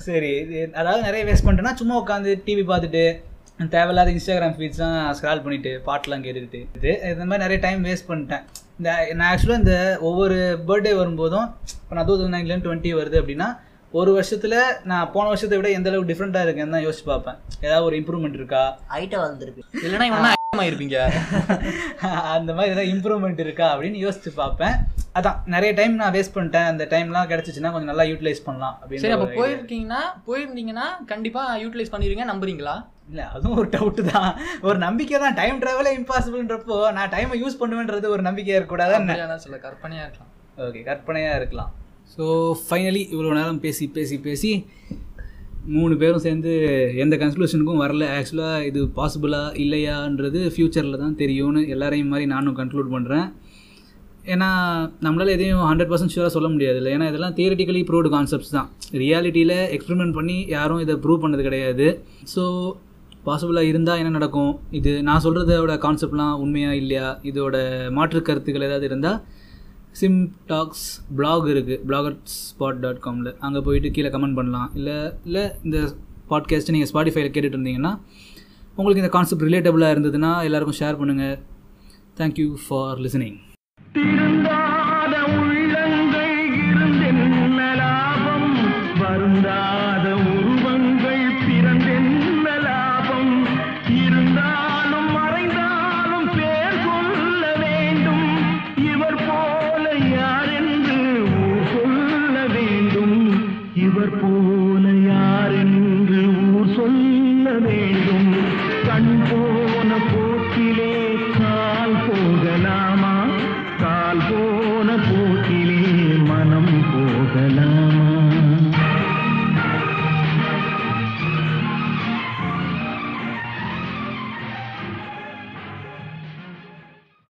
சரி அதாவது நிறைய வேஸ்ட் பண்ணிட்டேன்னா சும்மா உட்காந்து டிவி பார்த்துட்டு தேவையில்லாத இன்ஸ்டாகிராம் ஃபீட்ஸ்லாம் ஸ்க்ரால் பண்ணிட்டு பாட்டெலாம் கேட்டுக்கிட்டு இது இந்த மாதிரி நிறைய டைம் வேஸ்ட் பண்ணிட்டேன். இந்த நான் ஆக்சுவலாக இந்த ஒவ்வொரு பர்த்டே வரும்போதும் இப்போ நான் டூ தௌசண்ட் நைன்லேருந்து டுவெண்ட்டி வருது அப்படின்னா ஒரு வருஷத்தில் நான் போன வருஷத்தை விட எந்த அளவுக்கு டிஃப்ரெண்ட்டாக இருக்கேன்னு தான் யோசிச்சு பார்ப்பேன். ஏதாவது ஒரு இம்ப்ரூவ்மெண்ட் இருக்கா? ஐட்ட வந்திருப்பேன் இல்லைன்னா இவனா இருப்பீங்க அந்த மாதிரி ஏதாவது இம்ப்ரூவ்மெண்ட் இருக்கா அப்படின்னு யோசிச்சு பார்ப்பேன். அதான் நிறைய டைம் நான் வேஸ்ட் பண்ணிட்டேன். அந்த டைம்லாம் கிடச்சிச்சின்னா கொஞ்சம் நல்லா யூட்டிலைஸ் பண்ணலாம் சரி அப்படின்னு அப்ப ஒரு idea. போயிருக்கீங்கன்னா போயிருந்தீங்கன்னா கண்டிப்பா யூட்டிலைஸ் பண்ணிருவீங்க நம்புறீங்களா? இல்ல அதுவும் ஒரு டவுட் தான். ஒரு நம்பிக்கை தான். டைம் டிராவலே இம்பாசிபிள்ன்றப்போ நான் டைமை யூஸ் பண்ணுவேன்றது ஒரு நம்பிக்கையா இருக்கக்கூடாது சொல்ல கற்பனையா இருக்கலாம். ஓகே கற்பனையாக இருக்கலாம். ஸோ ஃபைனலி இவ்வளோ நேரம் பேசி பேசி பேசி மூணு பேரும் சேர்ந்து எந்த கன்க்ளூஷனுக்கும் வரல. ஆக்சுவலாக இது பாசிபிளா இல்லையான்றது ஃப்யூச்சரில் தான் தெரியும்னு எல்லாரையும் மாதிரி நானும் கன்க்ளூட் பண்ணுறேன் ஏன்னா நம்மளால் எதையும் ஹண்ட்ரட் பர்சன்ட் ஷூராக சொல்ல முடியாது இல்லை. ஏன்னா இதெல்லாம் தியரிட்டிக்கலி ப்ரூவ்டு கான்செப்ட்ஸ் தான். ரியாலிட்டியில் எக்ஸ்பெரிமெண்ட் பண்ணி யாரும் இதை ப்ரூவ் பண்ணது கிடையாது. ஸோ பாசிபிளாக இருந்தால் என்ன நடக்கும்? இது நான் சொல்கிறதோட கான்செப்ட்லாம் உண்மையாக இல்லையா? இதோட மாற்று கருத்துக்கள் ஏதாவது இருந்தால் சிம் டாக்ஸ் பிளாக் இருக்குது பிளாகர் ஸ்பாட் டாட் காமில் அங்கே போயிட்டு கீழே கமெண்ட் பண்ணலாம். இல்லை இல்லை இந்த பாட்காஸ்ட்டை நீங்கள் ஸ்பாட்டிஃபைல கேட்டுட்டு இருந்தீங்கன்னா உங்களுக்கு இந்த கான்செப்ட் ரிலேட்டபுளாக இருந்ததுன்னா எல்லாருக்கும் ஷேர் பண்ணுங்கள் தேங்க்யூ ஃபார் லிசனிங்